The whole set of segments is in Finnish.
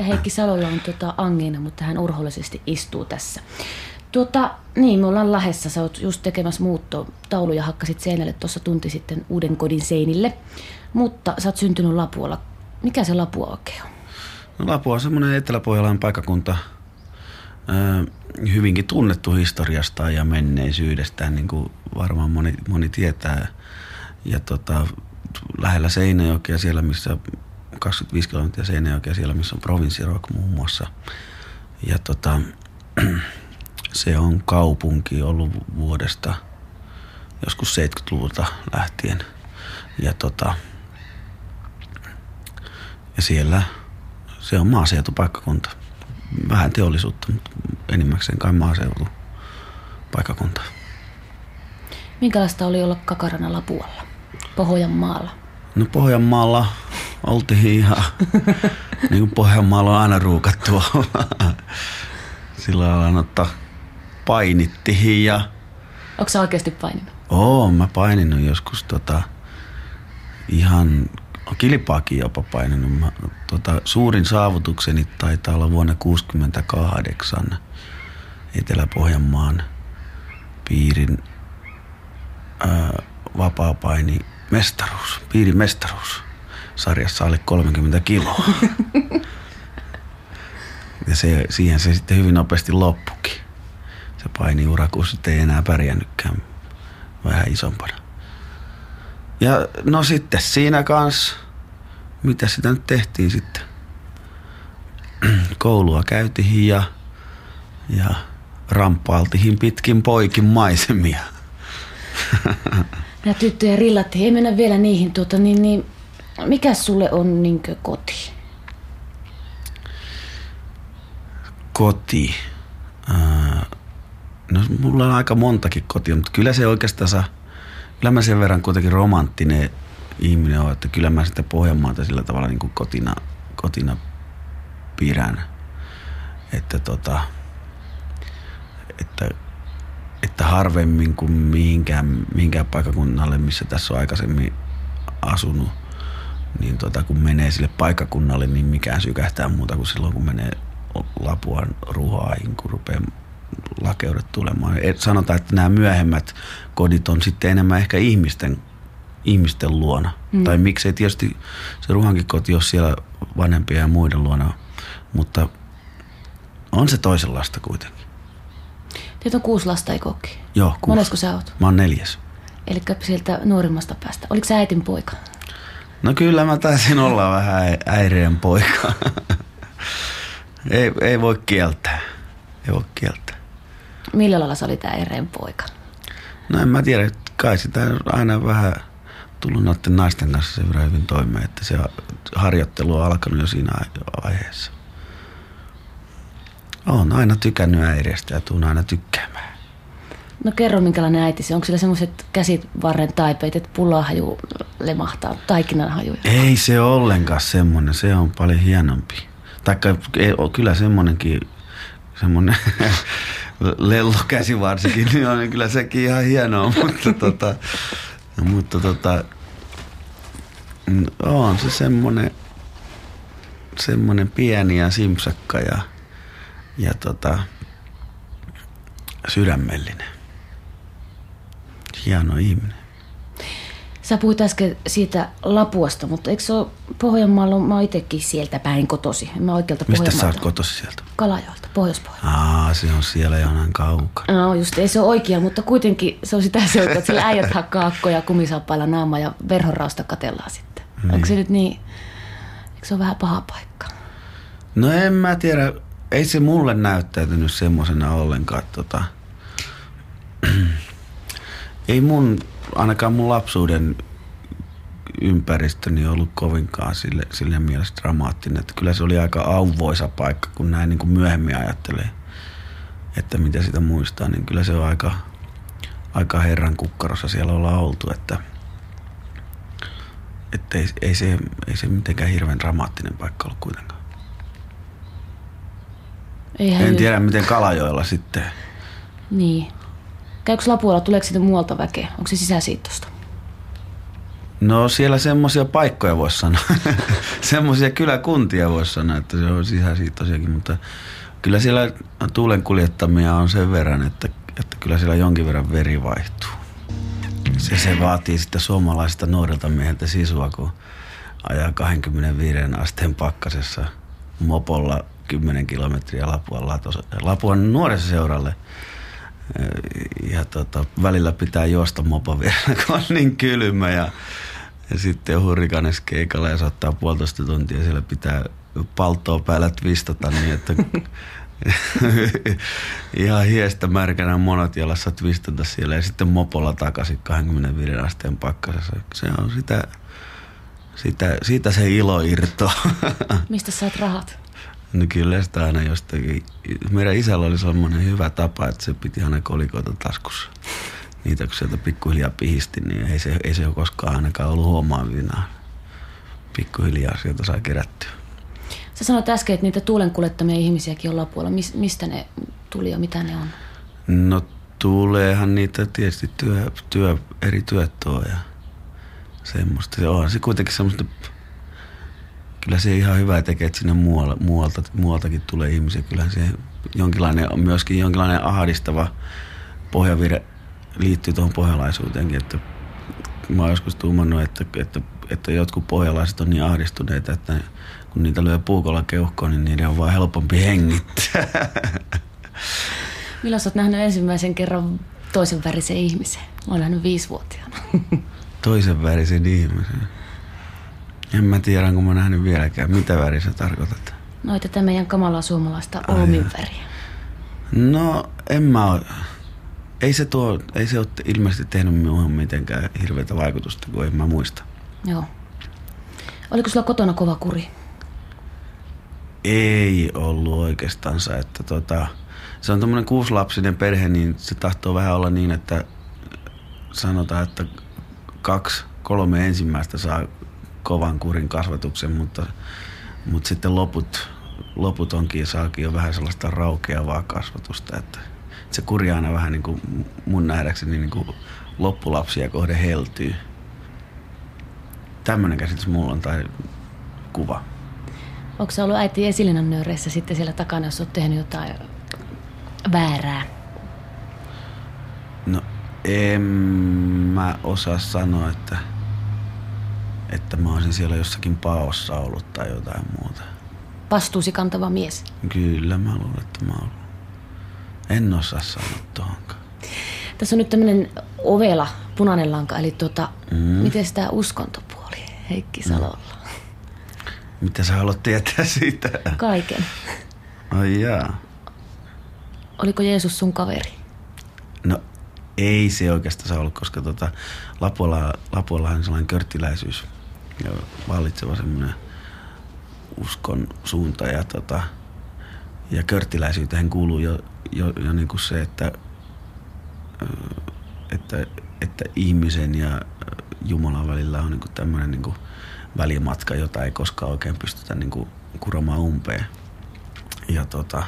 Ja Heikki Salolla on tota angiina, mutta hän urhollisesti istuu tässä. Tuota, niin, me ollaan Lahessa. Sä oot just tekemässä muutto. Tauluja hakkasit seinälle tuossa tunti sitten uuden kodin seinille. Mutta sä oot syntynyt Lapualla. Mikä se Lapua oikein on? No, Lapua on semmoinen eteläpohjalainen paikkakunta, ö, hyvinkin tunnettu historiastaan ja menneisyydestään, niin kuin varmaan moni, moni tietää. Ja tota, lähellä Seinäjokea siellä, missä 25 kilometriä Seinäjokea siellä, missä on provinssirock muun muassa. Ja tota, se on kaupunki ollut vuodesta joskus 70-luvulta lähtien. Ja tota, ja siellä se on maaseutupaikkakunta. Vähän teollisuutta, mutta enimmäkseen kai maaseutu paikkakunta. Minkälaista oli olla kakarana Lapualla, Pohjanmaalla? No Pohjanmaalla oltiin ihan, niin kuin Pohjanmaalla on aina ruukattu Sillä lailla, että painittiin ja... Onko sä oikeasti paininut? Oo, mä paininut joskus tota, ihan kilpaakin jopa paininut. Mä, tota, suurin saavutukseni taitaa olla vuonna 1968 Etelä-Pohjanmaan piirin ää, vapaapaini mestaruus, piirin mestaruus. Sarjassa alle 30 kiloa. ja se, siihen se sitten hyvin nopeasti loppukin. Se painiura, kun sitten ei enää pärjännytkään vähän isompana. Ja no sitten siinä kanssa, mitä sitä nyt tehtiin sitten. Koulua käytiin ja, ja ramppailtiin pitkin poikin maisemia. Nämä tyttöjä rillattiin. Ei mennä vielä niihin. Tuota, niin, niin, mikä sulle on niin koti? Koti. Äh, no mulla on aika montakin kotia, mutta kyllä se oikeastaan kyllä mä sen verran kuitenkin romanttinen ihminen on, että kyllä mä sitten Pohjanmaata sillä tavalla niin kuin kotina, kotina pidän. Että tota, että, että harvemmin kuin mihinkään, mihinkään paikakunnalle, missä tässä on aikaisemmin asunut, niin tota, kun menee sille paikakunnalle, niin mikään sykähtää muuta kuin silloin, kun menee Lapuan ruhaihin, kun rupeaa lakeudet tulemaan. Et sanotaan, että nämä myöhemmät kodit on sitten enemmän ehkä ihmisten, ihmisten luona. Mm. Tai miksei tietysti se ruhankin koti ole siellä vanhempia ja muiden luona, mutta on se toisenlaista kuitenkin. Teitä on kuusi lasta, eikö Joo, kuusi. Monesko sä oot? Mä oon neljäs. Eli sieltä nuorimmasta päästä. Oliko sä äitin poika? No kyllä mä taisin olla vähän äireen poika. ei, ei voi kieltää. Ei voi kieltää. Millä lailla sä olit äireen poika? No en mä tiedä, kai sitä aina vähän tullut noiden naisten kanssa sen verran hyvin toimeen, että se harjoittelu on alkanut jo siinä aiheessa. Olen aina tykännyt äiristä ja tuun aina tykkäämään. No kerro, minkälainen äiti se on. Onko sillä semmoiset käsivarren taipeet, että pullahaju lemahtaa, taikinanhaju? Ei se ollenkaan semmoinen, se on paljon hienompi. Taikka kyllä semmoinenkin, semmoinen lellokäsi varsinkin, niin on kyllä sekin ihan hienoa, mutta tota, mutta tota, on se semmoinen, semmoinen pieni ja simpsakka ja, ja tota, sydämellinen. Hieno ihminen. Sä puhuit äsken siitä Lapuasta, mutta eikö se ole Pohjanmaalla, mä oon itsekin sieltä päin kotosi. Mä oikealta Mistä sä oot kotosi sieltä? Kalajoelta, pohjois Aa, se on siellä jonain kaukana. No just, ei se ole oikea, mutta kuitenkin se on sitä seutua, että sillä äijät hakkaa akkoja kumisaappailla naama ja verhorausta katellaan sitten. Niin. Onko se nyt niin, eikö se ole vähän paha paikka? No en mä tiedä, ei se mulle näyttäytynyt semmoisena ollenkaan. Tota, ei mun ainakaan mun lapsuuden ympäristöni ollut kovinkaan sille, sille mielessä dramaattinen. Että kyllä se oli aika auvoisa paikka, kun näin niin kuin myöhemmin ajattelee, että mitä sitä muistaa, niin kyllä se on aika, aika herran kukkarossa siellä olla oltu, että, että ei, ei, se, ei se mitenkään hirveän dramaattinen paikka ollut kuitenkaan. Eihän en tiedä, miten Kalajoella sitten. Niin. Käykö Lapualla, tuleeko siitä muualta väkeä? Onko se sisäsiittosta? No siellä semmoisia paikkoja voisi sanoa. semmoisia kyläkuntia voisi sanoa, että se on sisäisiä tosiaankin, mutta kyllä siellä tuulen kuljettamia on sen verran, että, että kyllä siellä jonkin verran veri vaihtuu. Se, se vaatii sitten suomalaista nuorelta mieheltä sisua, kun ajaa 25 asteen pakkasessa mopolla 10 kilometriä Lapuan, latos, Lapuan nuoressa seuralle. Ja tota, välillä pitää juosta mopon vielä, kun on niin kylmä ja, ja sitten hurrikanes keikalla ja saattaa puolitoista tuntia siellä pitää palttoa päällä twistata niin, että ihan hiestä märkänä monot jalassa twistata siellä ja sitten mopolla takaisin 25 asteen pakkasessa. Se on sitä, sitä siitä se ilo irtoaa. Mistä saat rahat? No kyllä sitä aina jostakin. Meidän isällä oli sellainen hyvä tapa, että se piti aina kolikoita taskussa. Niitä kun sieltä pikkuhiljaa pihisti, niin ei se, ei se ole koskaan ainakaan ollut huomaavina. Pikkuhiljaa sieltä saa kerättyä. Sä sanoit äsken, että niitä tuulen kuljettamia ihmisiäkin on Lapualla. Mis, mistä ne tuli ja mitä ne on? No tuleehan niitä tietysti työ, työ, eri työt tuo ja semmoista. Se onhan se kuitenkin semmoista, kyllä se ihan hyvä tekee, että sinne muualta, muualta, muualtakin tulee ihmisiä. Kyllähän se jonkinlainen, myöskin jonkinlainen ahdistava pohjavire liittyy tuohon pohjalaisuuteenkin, että mä oon joskus tuumannut, että, että, että jotkut pohjalaiset on niin ahdistuneita, että kun niitä lyö puukolla keuhkoon, niin niiden on vaan helpompi hengittää. Milloin sä oot nähnyt ensimmäisen kerran toisen värisen ihmisen? Mä oon nähnyt viisivuotiaana. Toisen värisen ihmisen? En mä tiedä, kun mä nähnyt vieläkään. Mitä väri sä tarkoitat? Noita tätä meidän kamalaa suomalaista oomin väriä. No, en mä oo. Ei se, tuo, ei se ole ilmeisesti tehnyt minuun mitenkään hirveätä vaikutusta, kun en mä muista. Joo. Oliko sulla kotona kova kuri? Ei ollut oikeastansa, että tota, se on tämmöinen kuusilapsinen perhe, niin se tahtoo vähän olla niin, että sanotaan, että kaksi, kolme ensimmäistä saa kovan kurin kasvatuksen, mutta, mutta sitten loput, loput onkin saakin jo vähän sellaista raukeavaa kasvatusta, että se kuri aina vähän niin kuin mun nähdäkseni niin kuin loppulapsia kohde heltyy. Tämmöinen käsitys mulla on tai kuva. Onko se ollut äiti esilinan nöyreissä sitten siellä takana, jos olet tehnyt jotain väärää? No en mä osaa sanoa, että, että mä olisin siellä jossakin paossa ollut tai jotain muuta. Vastuusi kantava mies? Kyllä mä luulen, että mä olen. En osaa sanoa tuohonkaan. Tässä on nyt tämmöinen ovela punainen lanka, eli tuota, mm. miten tämä uskontopuoli Heikki Salolla? No. Mitä sä haluat tietää siitä? Kaiken. Ai jaa. Oliko Jeesus sun kaveri? No ei se oikeastaan ollut, koska tota, Lapualla, Lapualla on sellainen körttiläisyys ja vallitseva semmoinen uskon suunta ja, tota, ja körttiläisyyteen kuuluu jo, jo, jo niin kuin se, että, että, että ihmisen ja Jumalan välillä on niin kuin tämmöinen niin kuin välimatka, jota ei koskaan oikein pystytä niin kuin kuromaan umpeen. Ja tota,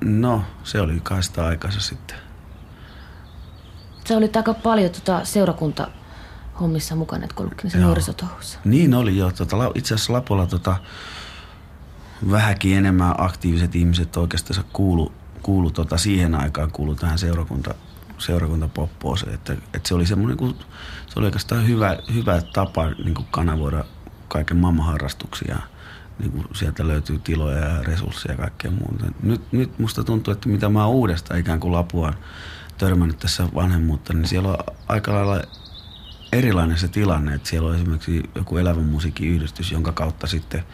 no, se oli kaista aikansa sitten. Se oli aika paljon tota seurakunta hommissa mukana, että ollutkin se nuorisotouhussa. Niin oli jo. Tota, itse asiassa Lapolla tota, vähänkin enemmän aktiiviset ihmiset oikeastaan kuulu, kuulu tota, siihen aikaan kuulu tähän seurakunta, seurakuntapoppooseen. Että, että se oli semmoinen, kuin, se oli oikeastaan hyvä, hyvä tapa niin kuin kanavoida kaiken maailman harrastuksia. Niin kuin sieltä löytyy tiloja ja resursseja ja kaikkea muuta. Nyt, nyt musta tuntuu, että mitä mä oon uudestaan ikään kuin Lapuaan törmännyt tässä vanhemmuutta, niin siellä on aika lailla erilainen se tilanne, että siellä on esimerkiksi joku elävän musiikkiyhdistys, jonka kautta sitten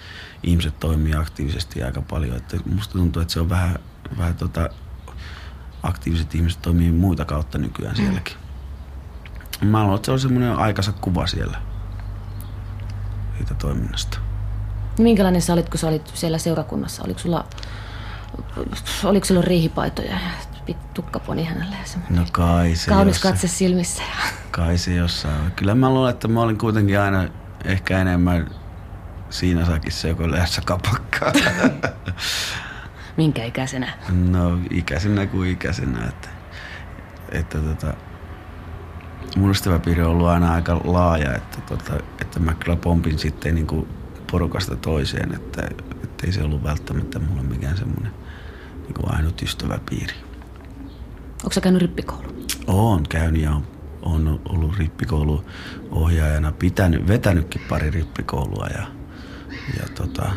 ihmiset toimii aktiivisesti aika paljon. Että musta tuntuu, että se on vähän, vähän tota, aktiiviset ihmiset toimii muita kautta nykyään mm. sielläkin. Mä haluan, että se on semmoinen aikansa kuva siellä siitä toiminnasta. Minkälainen sä olit, kun sä olit siellä seurakunnassa? Oliko sulla, oliko sulla riihipaitoja ja tukkaponi hänelle ja No kai se Kaunis jossain. katse silmissä. Kai se jossain. Kyllä mä luulen, että mä olin kuitenkin aina ehkä enemmän siinä sakissa joko lässä kapakkaa. Minkä ikäisenä? No ikäisenä kuin ikäisenä. Että, että tota, mun ystäväpiiri on ollut aina aika laaja, että, tota, että mä kyllä pompin sitten niin kuin porukasta toiseen, että, että ei se ollut välttämättä mulla mikään semmoinen niin ainut ystäväpiiri. Onko sä käynyt rippikoulu? Oon käynyt ja on ollut rippikouluohjaajana, pitänyt, vetänytkin pari rippikoulua ja, ja tota,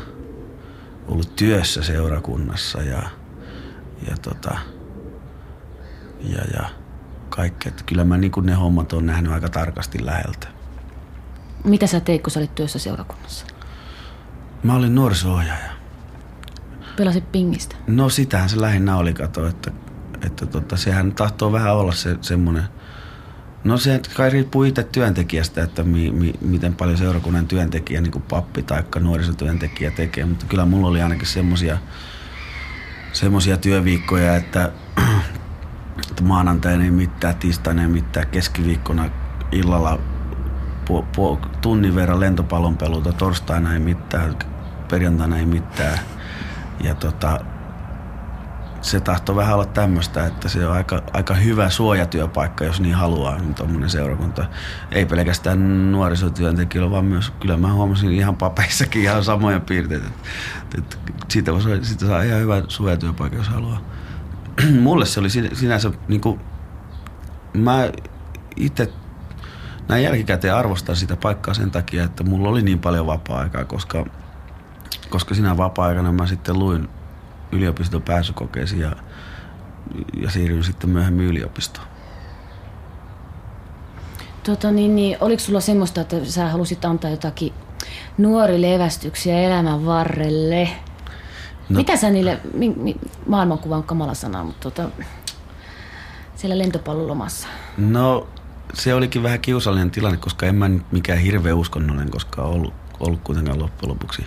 ollut työssä seurakunnassa ja, ja, tota, ja, ja kaikkea. Että kyllä mä niin ne hommat on nähnyt aika tarkasti läheltä. Mitä sä teit, kun sä olit työssä seurakunnassa? Mä olin nuoriso-ohjaaja. Pelasit pingistä? No sitähän se lähinnä oli, kato, että, että tota, sehän tahtoo vähän olla se, semmoinen – No se kai riippuu itse työntekijästä, että mi, mi, miten paljon seurakunnan työntekijä, niin kuin pappi tai nuorisotyöntekijä tekee. Mutta kyllä mulla oli ainakin semmoisia semmosia työviikkoja, että, että maanantaina ei mitään, tiistaina ei mitään, keskiviikkona illalla pu, pu, tunnin verran lentopallon peluta, torstaina ei mitään, perjantaina ei mitään. Ja tota, se tahtoo vähän olla tämmöistä, että se on aika, aika hyvä suojatyöpaikka, jos niin haluaa, niin tuommoinen seurakunta. Ei pelkästään nuorisotyöntekijöillä, vaan myös, kyllä mä huomasin ihan papeissakin ihan samoja piirteitä. Että, että siitä, siitä saa ihan hyvä suojatyöpaikka, jos haluaa. Mulle se oli sinänsä, niin kuin, mä itse näin jälkikäteen arvostan sitä paikkaa sen takia, että mulla oli niin paljon vapaa-aikaa, koska, koska sinä vapaa-aikana mä sitten luin yliopiston pääsykokeisiin ja, ja siirryin sitten myöhemmin yliopistoon. Tota, niin, niin, oliko sulla semmoista, että sä halusit antaa jotakin nuori levästyksiä elämän varrelle? No. Mitä sä niille, mi, mi, maailmankuva on kamala sana, mutta tota, siellä lentopallolomassa? No se olikin vähän kiusallinen tilanne, koska en mä nyt mikään hirveä uskonnollinen koskaan ollut, ollut kuitenkaan loppujen lopuksi.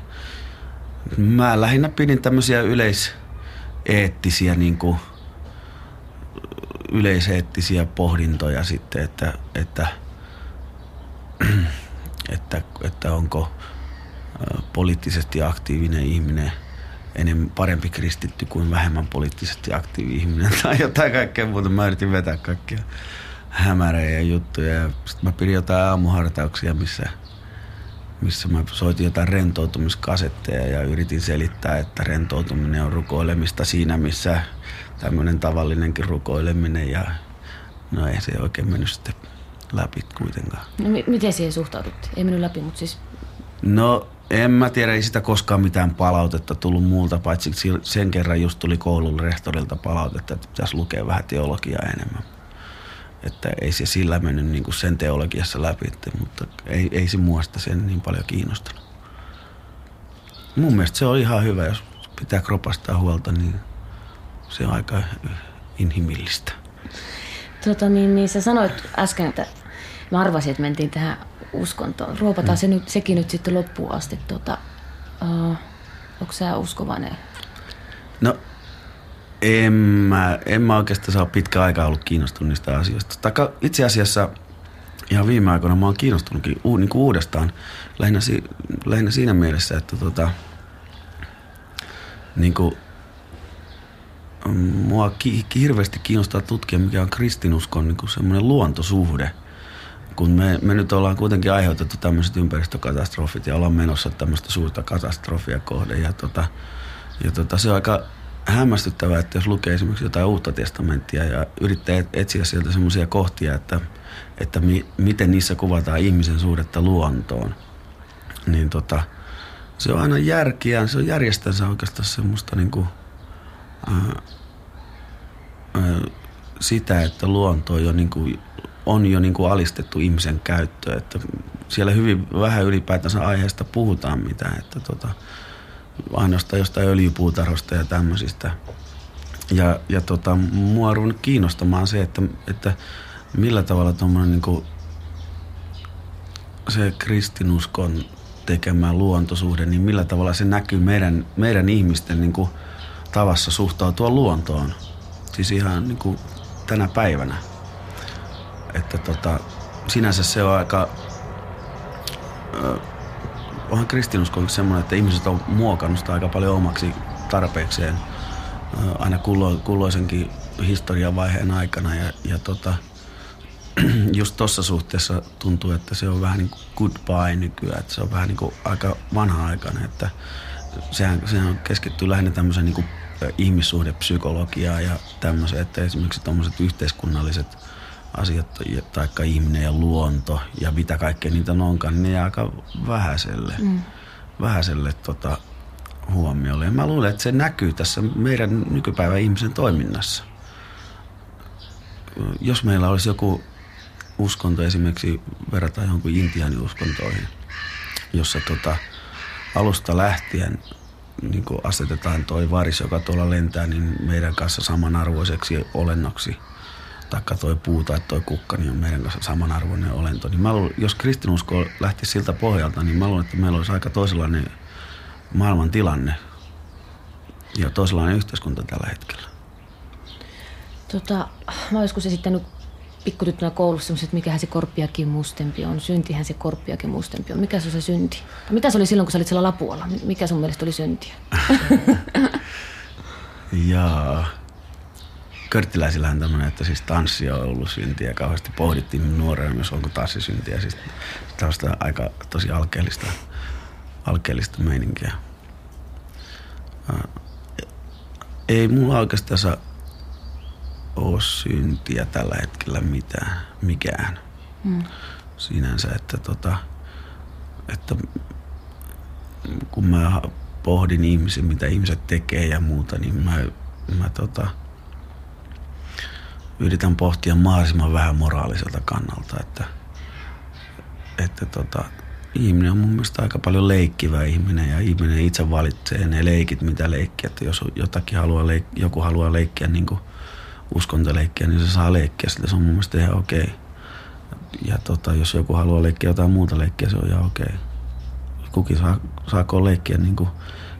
Mä lähinnä pidin tämmöisiä yleiseettisiä niin kuin, yleiseettisiä pohdintoja sitten, että, että, että, että onko poliittisesti aktiivinen ihminen enemmän parempi kristitty kuin vähemmän poliittisesti aktiivinen ihminen tai jotain kaikkea muuta. Mä yritin vetää kaikkia hämärejä juttuja ja sitten mä pidin jotain aamuhartauksia, missä – missä mä soitin jotain rentoutumiskasetteja ja yritin selittää, että rentoutuminen on rukoilemista siinä, missä tämmöinen tavallinenkin rukoileminen ja no ei se oikein mennyt sitten läpi kuitenkaan. No m- miten siihen suhtauduttiin? Ei mennyt läpi, mutta siis... No en mä tiedä, ei sitä koskaan mitään palautetta tullut muulta, paitsi sen kerran just tuli koulun rehtorilta palautetta, että pitäisi lukea vähän teologiaa enemmän että ei se sillä mennyt niin kuin sen teologiassa läpi, että, mutta ei, ei se muista sen niin paljon kiinnostanut. Mun mielestä se on ihan hyvä, jos pitää kropastaa huolta, niin se on aika inhimillistä. Tota niin, niin sä sanoit äsken, että mä arvasin, että mentiin tähän uskontoon. Ruopataan mm. se nyt, sekin nyt sitten loppuun asti. Tota, uh, onko sä uskovainen? No en mä, en mä oikeastaan saa pitkä aikaa ollut kiinnostunut niistä asioista. Taka, itse asiassa ihan viime aikoina mä oon kiinnostunutkin u, niin kuin uudestaan lähinnä, si, lähinnä siinä mielessä, että tota, niin kuin, mua ki, hirveästi kiinnostaa tutkia, mikä on kristinuskon niin semmoinen luontosuhde. Kun me, me nyt ollaan kuitenkin aiheutettu tämmöiset ympäristökatastrofit ja ollaan menossa tämmöistä suurta katastrofia kohde. Ja, tota, ja tota, se on aika hämmästyttävää, että jos lukee esimerkiksi jotain uutta testamenttia ja yrittää etsiä sieltä semmoisia kohtia, että, että mi, miten niissä kuvataan ihmisen suhdetta luontoon, niin tota, se on aina järkiä, se on järjestänsä oikeastaan semmoista niin kuin, ää, ää, sitä, että luonto on jo, niin kuin, on jo niin kuin alistettu ihmisen käyttöön, että siellä hyvin vähän ylipäätänsä aiheesta puhutaan mitään, että tota, ainoastaan jostain öljypuutarhosta ja tämmöisistä. Ja, ja tota, mua on kiinnostamaan se, että, että millä tavalla tuommoinen niin se kristinuskon tekemä luontosuhde, niin millä tavalla se näkyy meidän, meidän ihmisten niin kuin, tavassa suhtautua luontoon. Siis ihan niin kuin, tänä päivänä. Että tota, sinänsä se on aika onhan kristinusko semmoinen, että ihmiset on muokannut sitä aika paljon omaksi tarpeekseen aina kullo, kulloisenkin historian vaiheen aikana. Ja, ja tota, just tuossa suhteessa tuntuu, että se on vähän niin kuin goodbye nykyään. Että se on vähän niin kuin aika vanha-aikainen, että sehän, sehän keskittyy lähinnä tämmöiseen niin kuin ihmissuhdepsykologiaan ja tämmöiseen, että esimerkiksi tuommoiset yhteiskunnalliset asiat, taikka ihminen ja luonto ja mitä kaikkea niitä onkaan, niin ne jää aika vähäiselle, mm. vähäiselle tota, huomiolle. Ja mä luulen, että se näkyy tässä meidän nykypäivän ihmisen toiminnassa. Jos meillä olisi joku uskonto esimerkiksi verrataan johonkin intiaaniuskontoihin, jossa tota, alusta lähtien niin asetetaan toi varis, joka tuolla lentää, niin meidän kanssa samanarvoiseksi olennoksi. Taikka toi puu tai toi kukka, niin on meidän kanssa samanarvoinen olento. Niin mä luulen, jos kristinusko lähti siltä pohjalta, niin mä luulen, että meillä olisi aika toisenlainen maailman tilanne ja toisenlainen yhteiskunta tällä hetkellä. Tota, mä joskus esittänyt pikkutyttönä koulussa että mikähän se korppiakin mustempi on. Syntihän se korppiakin mustempi on. Mikä se on se synti? Mitä se oli silloin, kun sä olit siellä Lapualla? Mikä sun mielestä oli syntiä? Jaa. Körttiläisillähän tämmöinen, että siis tanssi on ollut syntiä. Kauheasti pohdittiin nuorena myös, onko tanssi syntiä. Siis tällaista aika tosi alkeellista, alkeellista meininkiä. Ei mulla oikeastaan ole syntiä tällä hetkellä mitään, mikään. Mm. Sinänsä, että, tota, että kun mä pohdin ihmisiä, mitä ihmiset tekee ja muuta, niin mä, mä tota, yritän pohtia mahdollisimman vähän moraaliselta kannalta, että, että tota, ihminen on mun mielestä aika paljon leikkivä ihminen ja ihminen itse valitsee ne leikit, mitä leikkiä. Että jos jotakin haluaa leik- joku haluaa leikkiä niin kuin uskontaleikkiä, niin se saa leikkiä sitä. Se on mun mielestä ihan okei. Ja tota, jos joku haluaa leikkiä jotain muuta leikkiä, se on ihan okei. Kukin saa, saako leikkiä niin kuin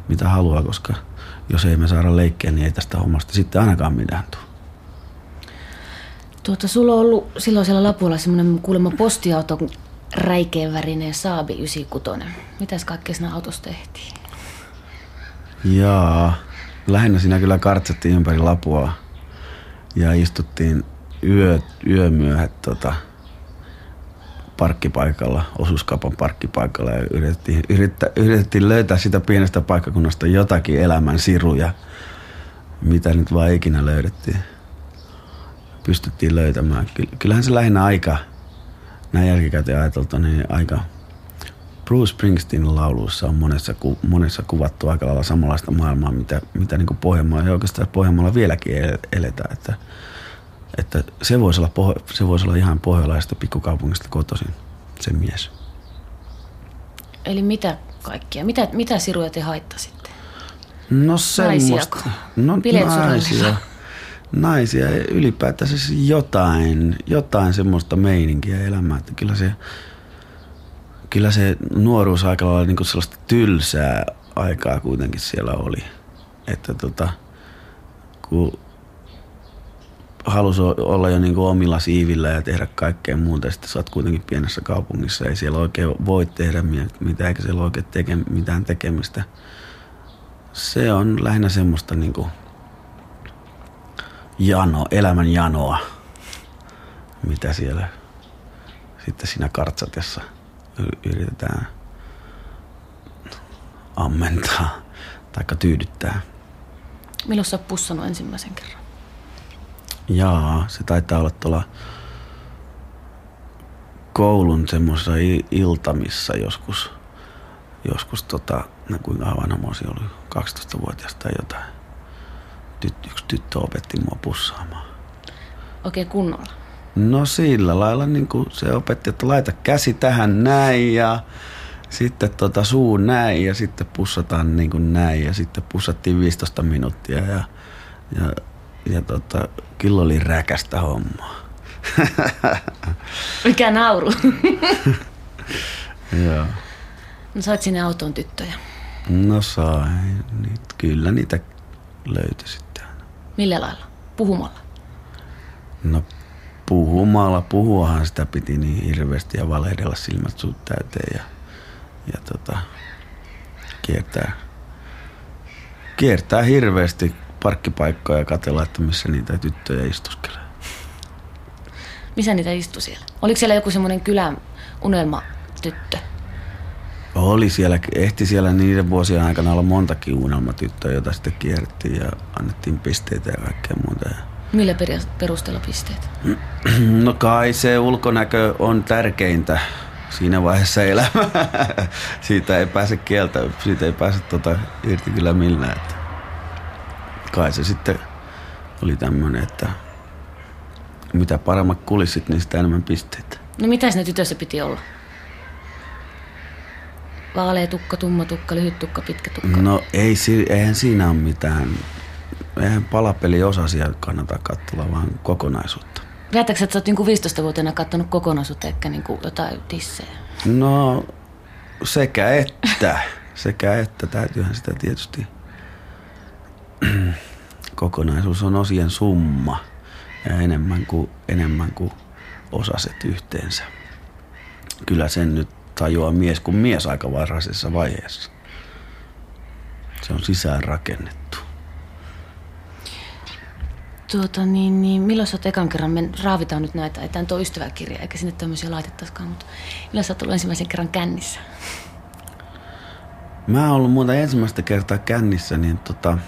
mitä haluaa, koska jos ei me saada leikkiä, niin ei tästä hommasta sitten ainakaan mitään tule. Tuota, sulla on ollut silloin siellä Lapualla semmoinen kuulemma postiauto, räikeän värinen Saabi 96. Mitäs kaikkea siinä autossa tehtiin? Jaa, lähinnä siinä kyllä kartsattiin ympäri Lapua ja istuttiin yö, yömyöhät tota, parkkipaikalla, osuuskaupan parkkipaikalla ja yritettiin, yrittä, yritettiin löytää sitä pienestä paikkakunnasta jotakin elämän siruja, mitä nyt vaan ikinä löydettiin. Pystyttiin löytämään. Kyllähän se lähinnä aika, näin jälkikäteen ajateltu, niin aika Bruce Springsteenin lauluissa on monessa, ku, monessa kuvattu aika lailla samanlaista maailmaa, mitä, mitä niin Pohjanmaalla ja oikeastaan Pohjanmaalla vieläkin eletään. Että, että se, voisi olla, se voisi olla ihan pohjalaisesta pikkukaupungista kotoisin, se mies. Eli mitä kaikkia? Mitä, mitä siruja te haittasitte? No semmoista. No naisia. Naisia ja ylipäätään siis jotain, jotain semmoista meininkiä elämää. Että kyllä se, kyllä se nuoruus aika lailla niin sellaista tylsää aikaa kuitenkin siellä oli. Että tota, kun halusi olla jo niin kuin omilla siivillä ja tehdä kaikkea muuta. Sitten sä oot kuitenkin pienessä kaupungissa, ei siellä oikein voi tehdä mitään, eikä siellä oikein teke, mitään tekemistä. Se on lähinnä semmoista niin kuin jano, elämän janoa, mitä siellä sitten siinä kartsatessa yritetään ammentaa tai tyydyttää. Milloin sä oot pussannut ensimmäisen kerran? Jaa, se taitaa olla tuolla koulun semmoisessa iltamissa joskus. Joskus tota, no kuinka vanha mä olisin ollut, 12-vuotias tai jotain. Tyt, yksi tyttö opetti mua pussaamaan. Okei, kunnolla. No sillä lailla niin kuin se opetti, että laita käsi tähän näin ja sitten tota suu näin ja sitten pussataan niin kuin näin ja sitten pussattiin 15 minuuttia ja, ja, ja tota, kyllä oli räkästä hommaa. Mikä nauru. Joo. No sait sinne autoon tyttöjä. No sai. Kyllä niitä löytyi. Millä lailla? Puhumalla? No puhumalla, puhuahan sitä piti niin hirveästi ja valehdella silmät suut täyteen ja, ja tota, kiertää, kiertää hirveästi parkkipaikkoja ja katella, että missä niitä tyttöjä istuskelee. Missä niitä istui siellä? Oliko siellä joku semmoinen kylän unelmatyttö? Oli siellä, ehti siellä niiden vuosien aikana olla montakin unelmatyttöä, joita sitten kierrettiin ja annettiin pisteitä ja kaikkea muuta. Millä perusteella pisteet? No kai se ulkonäkö on tärkeintä siinä vaiheessa elämää. siitä ei pääse kieltä, siitä ei pääse tota irti kyllä millään. Että kai se sitten oli tämmöinen, että mitä paremmat kulissit, niin sitä enemmän pisteitä. No mitä sinne tytössä piti olla? Vaalea tukka, tumma tukka, lyhyt tukka, pitkä tukka? No ei, eihän siinä ole mitään. Eihän palapeli osasia kannata katsoa, vaan kokonaisuutta. Väitätkö, että sä oot niinku 15-vuotiaana katsonut kokonaisuutta, eikä niinku jotain tissejä? No sekä että. sekä että. Täytyyhän sitä tietysti. Kokonaisuus on osien summa ja enemmän kuin, enemmän kuin osaset yhteensä. Kyllä sen nyt tajuaa mies kuin mies aika varhaisessa vaiheessa. Se on sisään rakennettu. Tuota, niin, niin, milloin sä oot ekan kerran, men, raavitaan nyt näitä, ei tämä ole ystäväkirja, eikä sinne tämmöisiä laitettaisikaan, mutta milloin sä oot ollut ensimmäisen kerran kännissä? Mä oon ollut muuta ensimmäistä kertaa kännissä, niin tota,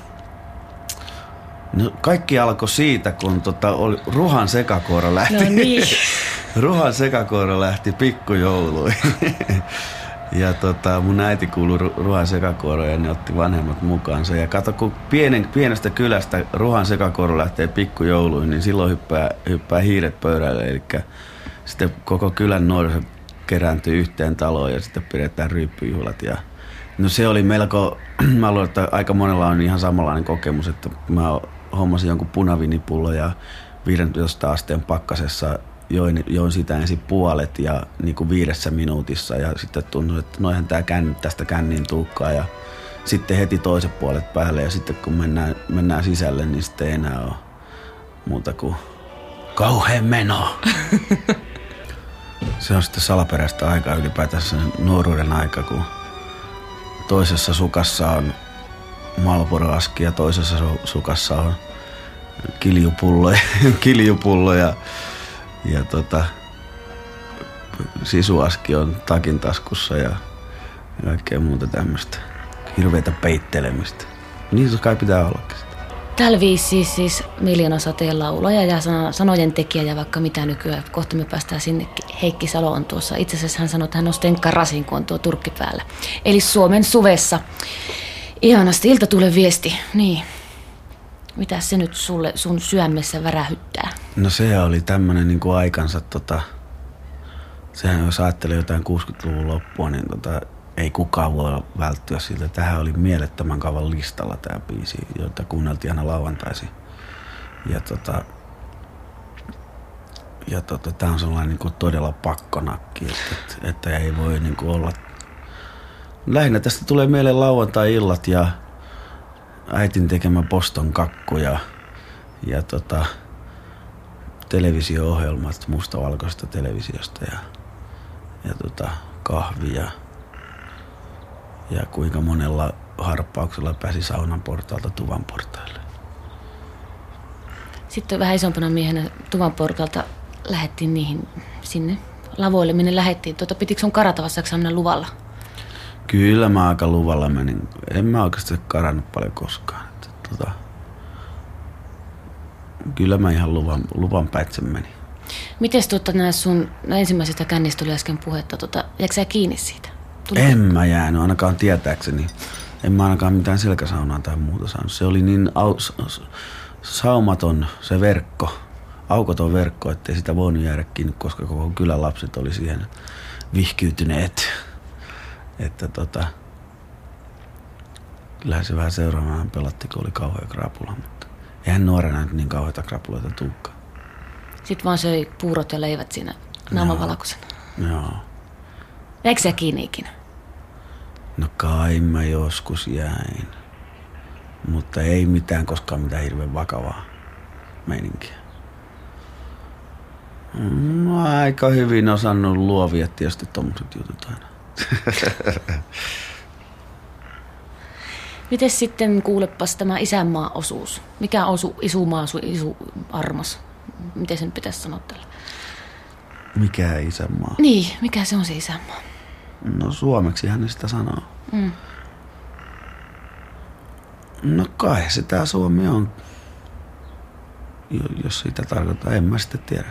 no kaikki alkoi siitä, kun tota, oli, Ruhan sekakuoro lähti. No niin. Ruhan sekakuoro lähti pikkujouluihin. Ja tota, mun äiti kuului Ruhan sekakuoroon ja ne otti vanhemmat mukaansa. Ja kato, kun pienen, pienestä kylästä Ruhan sekakuoro lähtee pikkujouluihin, niin silloin hyppää, hyppää hiiret pöydälle. Eli sitten koko kylän nuoriso kerääntyy yhteen taloon ja sitten pidetään ryyppyjuhlat. Ja no se oli melko, mä luulen, että aika monella on ihan samanlainen kokemus, että mä hommasin jonkun punavinipullo ja 15 asteen pakkasessa join, join sitä ensin puolet ja niin kuin viidessä minuutissa ja sitten tuntui, että noihän tämä känn, tästä kännin tuukkaa ja sitten heti toiset puolet päälle ja sitten kun mennään, mennään sisälle, niin sitten ei enää ole muuta kuin kauhean meno. Se on sitten salaperäistä aikaa ylipäätänsä nuoruuden aika, kun toisessa sukassa on Malboro-aski ja toisessa sukassa on kiljupullo, kiljupullo ja ja tota, sisuaski on takin taskussa ja kaikkea muuta tämmöistä. Hirveitä peittelemistä. Niin kai pitää ollakin Tällä viisi siis, siis miljoona sateen laulaja ja sanojen tekijä ja vaikka mitä nykyään. Kohta me päästään sinnekin. Heikki Salo on tuossa. Itse asiassa hän sanoi, että hän on Stenkka Rasin, kun on tuo turkki päällä. Eli Suomen suvessa. Ihanasti. Ilta tulee viesti. Niin. Mitä se nyt sulle sun syömessä värähyttää? No se oli tämmönen niin kuin aikansa, tota, sehän jos ajattelee jotain 60-luvun loppua, niin tota, ei kukaan voi välttyä siltä. Tähän oli mielettömän kavan listalla tämä biisi, jota kuunneltiin aina lauantaisi. Ja tota, ja tota, tämä on sellainen niin kuin todella pakkonakki, että, että ei voi niin kuin olla... Lähinnä tästä tulee mieleen lauantai-illat ja äitin tekemä poston kakku ja, ja tota, televisio-ohjelmat mustavalkoista televisiosta ja, ja tota, kahvia ja kuinka monella harppauksella pääsi saunan portaalta tuvan portaille. Sitten vähän isompana miehenä tuvan portaalta lähettiin niihin sinne lavoille, minne lähettiin. Tuota, pitikö sun karata vastaako mennä luvalla? Kyllä mä aika luvalla menin. En mä oikeasti karannut paljon koskaan. Että, tota, kyllä mä ihan luvan, luvan päitse menin. Miten tuota, nämä sun nämä ensimmäisestä kännistä tuli äsken puhetta, tuota, jääkö sä kiinni siitä? Tuli en mä jäänyt, ainakaan tietääkseni. En mä ainakaan mitään selkäsaunaa tai muuta saanut. Se oli niin au, saumaton se verkko, aukoton verkko, ettei sitä voinut jäädä kiinni, koska koko kylän lapset oli siihen vihkyytyneet. Että tota, kyllähän se vähän seuraavana pelatti, kun oli kauhean krapula, mutta eihän nuorena nyt niin kauheita krapuloita tuukkaan. Sitten vaan söi puurot ja leivät siinä naamavalkoisena. Joo. Eikö se kiinni ikinä? No kai mä joskus jäin. Mutta ei mitään koskaan mitään hirveän vakavaa meininkiä. No, aika hyvin osannut luovia tietysti tommoset jutut aina. Miten sitten kuulepas tämä isänmaa-osuus? Mikä on su, isumaa, su, isu armas? Miten sen pitäisi sanoa tällä? Mikä isänmaa? Niin, mikä se on se isänmaa? No suomeksi hän sitä sanoo. Mm. No kai se tää Suomi on. Jo- Jos sitä tarkoittaa, en mä sitten tiedä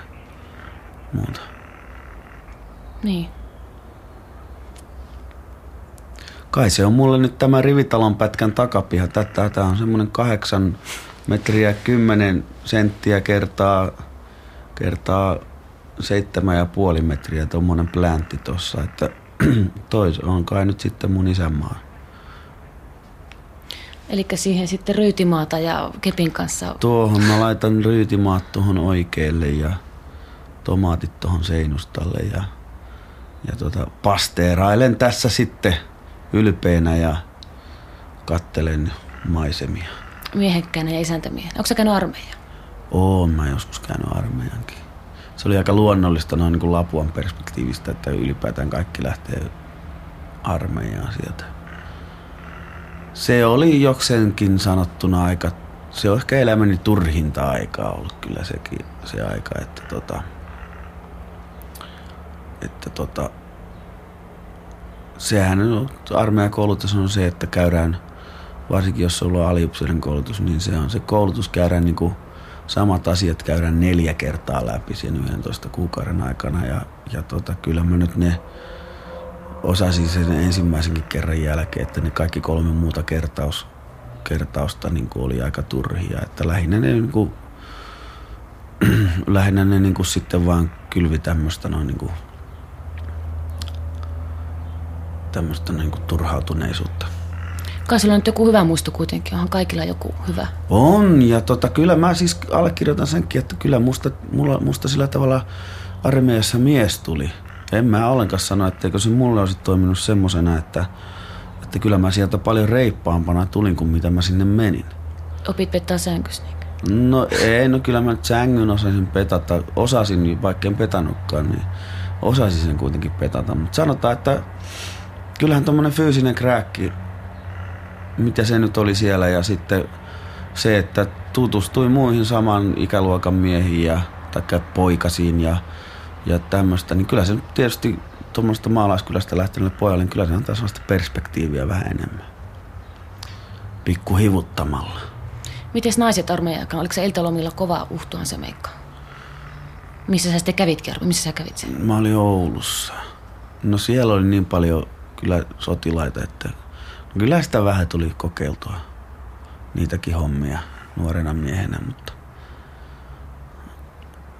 muuta. Niin. Kai se on mulle nyt tämä rivitalon pätkän takapiha. Tätä, tää on semmonen kahdeksan metriä kymmenen senttiä kertaa, kertaa seitsemän ja puoli metriä tuommoinen pläntti tossa. Että toi on kai nyt sitten mun isänmaa. Eli siihen sitten ryytimaata ja kepin kanssa. Tuohon mä laitan ryytimaat tuohon oikealle ja tomaatit tuohon seinustalle ja, ja tota, pasteerailen tässä sitten ylpeänä ja kattelen maisemia. Miehekkäinen ja isäntämiehen. Onko sä käynyt armeijaa? Oon mä joskus käynyt armeijankin. Se oli aika luonnollista noin niin kuin Lapuan perspektiivistä, että ylipäätään kaikki lähtee armeijaan sieltä. Se oli jokseenkin sanottuna aika, se on ehkä elämäni turhinta aikaa ollut kyllä sekin, se aika, että tota, että tota, sehän on, armeijakoulutus on se, että käydään, varsinkin jos on ollut aliupseerin koulutus, niin se on se koulutus käydään niin kuin samat asiat käydään neljä kertaa läpi sen 11 kuukauden aikana. Ja, ja tota, kyllä mä nyt ne osasin sen ensimmäisenkin kerran jälkeen, että ne kaikki kolme muuta kertaus, kertausta niin kuin oli aika turhia, että lähinnä ne niin kuin, lähinnä ne niin kuin sitten vaan kylvi tämmöistä noin niin kuin, tämmöistä niin kuin turhautuneisuutta. Kai sulla on nyt joku hyvä muisto kuitenkin. Onhan kaikilla joku hyvä. On, ja tota, kyllä mä siis allekirjoitan senkin, että kyllä musta, mulla, musta sillä tavalla armeijassa mies tuli. En mä ollenkaan sano, etteikö se mulle olisi toiminut semmosena, että, että kyllä mä sieltä paljon reippaampana tulin kuin mitä mä sinne menin. Opit pettaa sänkys niin. No ei, no kyllä mä nyt sängyn osasin petata. Osasin, vaikka en petannutkaan, niin osasin sen kuitenkin petata. Mutta sanotaan, että kyllähän tommonen fyysinen kräkki, mitä se nyt oli siellä ja sitten se, että tutustui muihin saman ikäluokan miehiin ja tai poikasiin ja, ja tämmöistä, niin kyllä se nyt tietysti tuommoista maalaiskylästä lähteneelle pojalle, niin kyllä se antaa sellaista perspektiiviä vähän enemmän. Pikku hivuttamalla. Mites naiset armeijan aikana? Oliko se iltalomilla kova uhtuhan se meikka? Missä sä sitten kävit, Kerro? Missä sä kävit sen? Mä olin Oulussa. No siellä oli niin paljon kyllä sotilaita, että kyllä sitä vähän tuli kokeiltua. Niitäkin hommia nuorena miehenä, mutta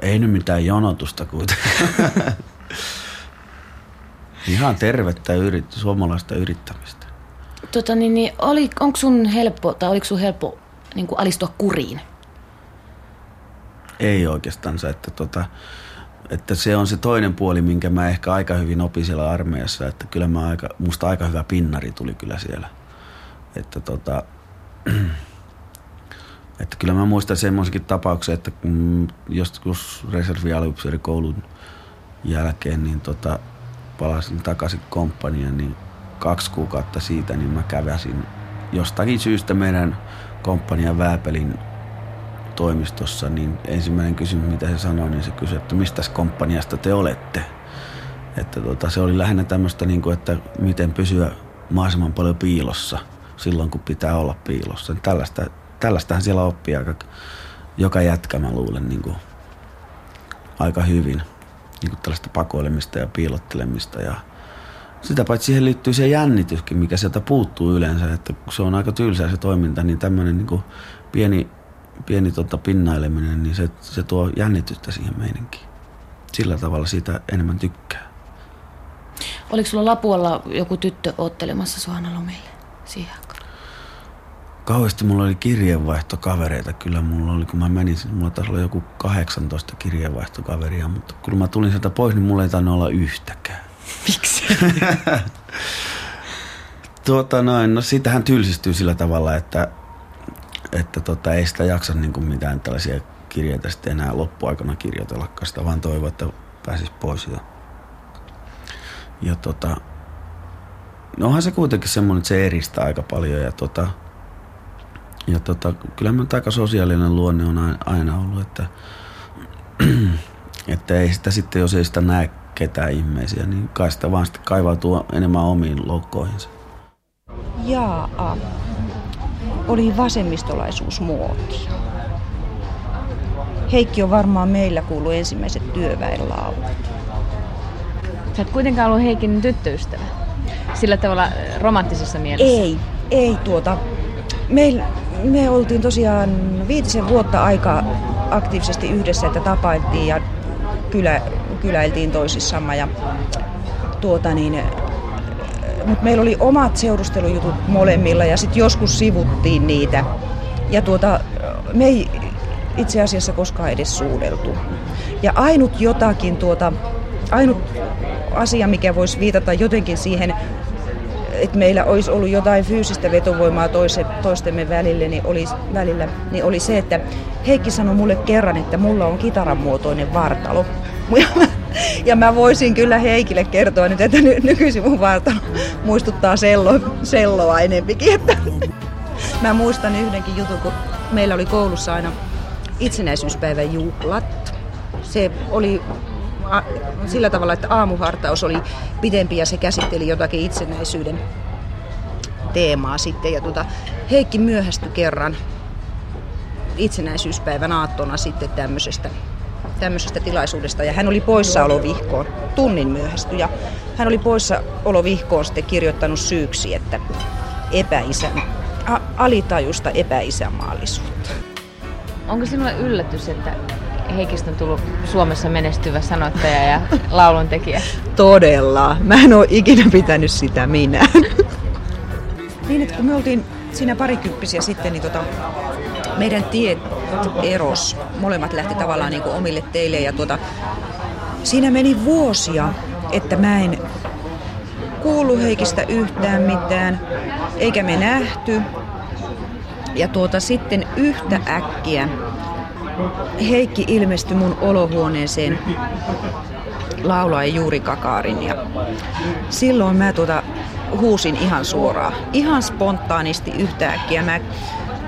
ei nyt mitään jonotusta kuitenkaan. Ihan tervettä yrit, suomalaista yrittämistä. Tota, niin, niin, oli, onko sun helppo, tai oliko sun helppo niin kuin alistua kuriin? Ei oikeastaan se, että, tota, että se on se toinen puoli, minkä mä ehkä aika hyvin opin siellä armeijassa, että kyllä mä aika, musta aika hyvä pinnari tuli kyllä siellä. Että tota, että kyllä mä muistan semmoisenkin tapauksen, että joskus reservialiupseerikoulun jälkeen niin tota, palasin takaisin komppaniaan, niin kaksi kuukautta siitä niin mä käväsin jostakin syystä meidän komppanian Vääpelin toimistossa, niin ensimmäinen kysymys, mitä se sanoi, niin se kysyi, että mistä komppaniasta te olette. Että tota, se oli lähinnä tämmöistä, niin kuin, että miten pysyä mahdollisimman paljon piilossa silloin, kun pitää olla piilossa. Tällaista, tällaistähän siellä oppii aika, joka jätkä, mä luulen, niin kuin, aika hyvin. Niin kuin tällaista pakoilemista ja piilottelemista ja sitä paitsi siihen liittyy se jännityskin, mikä sieltä puuttuu yleensä, että kun se on aika tylsää se toiminta, niin tämmöinen niin pieni, pieni tota pinnaileminen, niin se, se tuo jännitystä siihen meininkiin. Sillä tavalla siitä enemmän tykkää. Oliko sulla Lapualla joku tyttö ottelemassa sua lomille siihen aikaan? Kauheasti mulla oli kirjeenvaihtokavereita. Kyllä mulla oli, kun mä menin, mulla taisi olla joku 18 kirjeenvaihtokaveria, mutta kun mä tulin sieltä pois, niin mulla ei tainnut olla yhtäkään. Miksi? Tuota noin, no siitähän tylsistyy sillä tavalla, että, että tota, ei sitä jaksa niin kuin mitään tällaisia kirjeitä sitten enää loppuaikana kirjoitella, sitä vaan toivoa, että pääsis pois. Ja, ja tota, no onhan se kuitenkin semmoinen, että se eristää aika paljon ja tota, ja tota, kyllä mä aika sosiaalinen luonne on aina ollut, että Että ei sitä sitten, jos ei sitä näe ketään ihmeisiä, niin kai sitä vaan sitten kaivautuu enemmän omiin loukkoihinsa. Jaa, oli vasemmistolaisuus muotia. Heikki on varmaan meillä kuullut ensimmäiset työväenlaulut. Sä et kuitenkaan ollut Heikin tyttöystävä. Sillä tavalla romanttisessa mielessä. Ei, ei tuota. Me, me oltiin tosiaan viitisen vuotta aika aktiivisesti yhdessä, että tapailtiin ja kylä, kyläiltiin toisissamme. Ja, tuota niin, mutta meillä oli omat seurustelujutut molemmilla ja sitten joskus sivuttiin niitä. Ja tuota, me ei itse asiassa koskaan edes suudeltu. Ja ainut jotakin tuota, ainut asia, mikä voisi viitata jotenkin siihen, että meillä olisi ollut jotain fyysistä vetovoimaa toise, toistemme välille, niin oli, välillä, niin oli se, että Heikki sanoi mulle kerran, että mulla on kitaran muotoinen vartalo. Ja mä voisin kyllä Heikille kertoa nyt, että ny- nykyisin mun vartalo muistuttaa sello, selloa enempikin. Että mä muistan yhdenkin jutun, kun meillä oli koulussa aina itsenäisyyspäivän juhlat. Se oli sillä tavalla, että aamuhartaus oli pidempi ja se käsitteli jotakin itsenäisyyden teemaa sitten. Ja tuota, Heikki myöhästyi kerran itsenäisyyspäivän aattona sitten tämmöisestä, tämmöisestä tilaisuudesta. Ja hän oli poissaolovihkoon, tunnin myöhästy. Ja hän oli poissaolovihkoon sitten kirjoittanut syyksi, että epäisän, a, alitajusta epäisämaallisuutta. Onko sinulle yllätys, että Heikistä on tullut Suomessa menestyvä sanottaja ja lauluntekijä? Todella. Mä en ole ikinä pitänyt sitä minä. niin, että kun me oltiin siinä parikymppisiä sitten, niin tota, meidän tiet eros. Molemmat lähti tavallaan niin omille teille ja tuota, siinä meni vuosia, että mä en kuulu Heikistä yhtään mitään, eikä me nähty. Ja tuota sitten yhtä äkkiä Heikki ilmestyi mun olohuoneeseen laulaa juuri kakaarin ja silloin mä tuota huusin ihan suoraan, ihan spontaanisti yhtäkkiä. Mä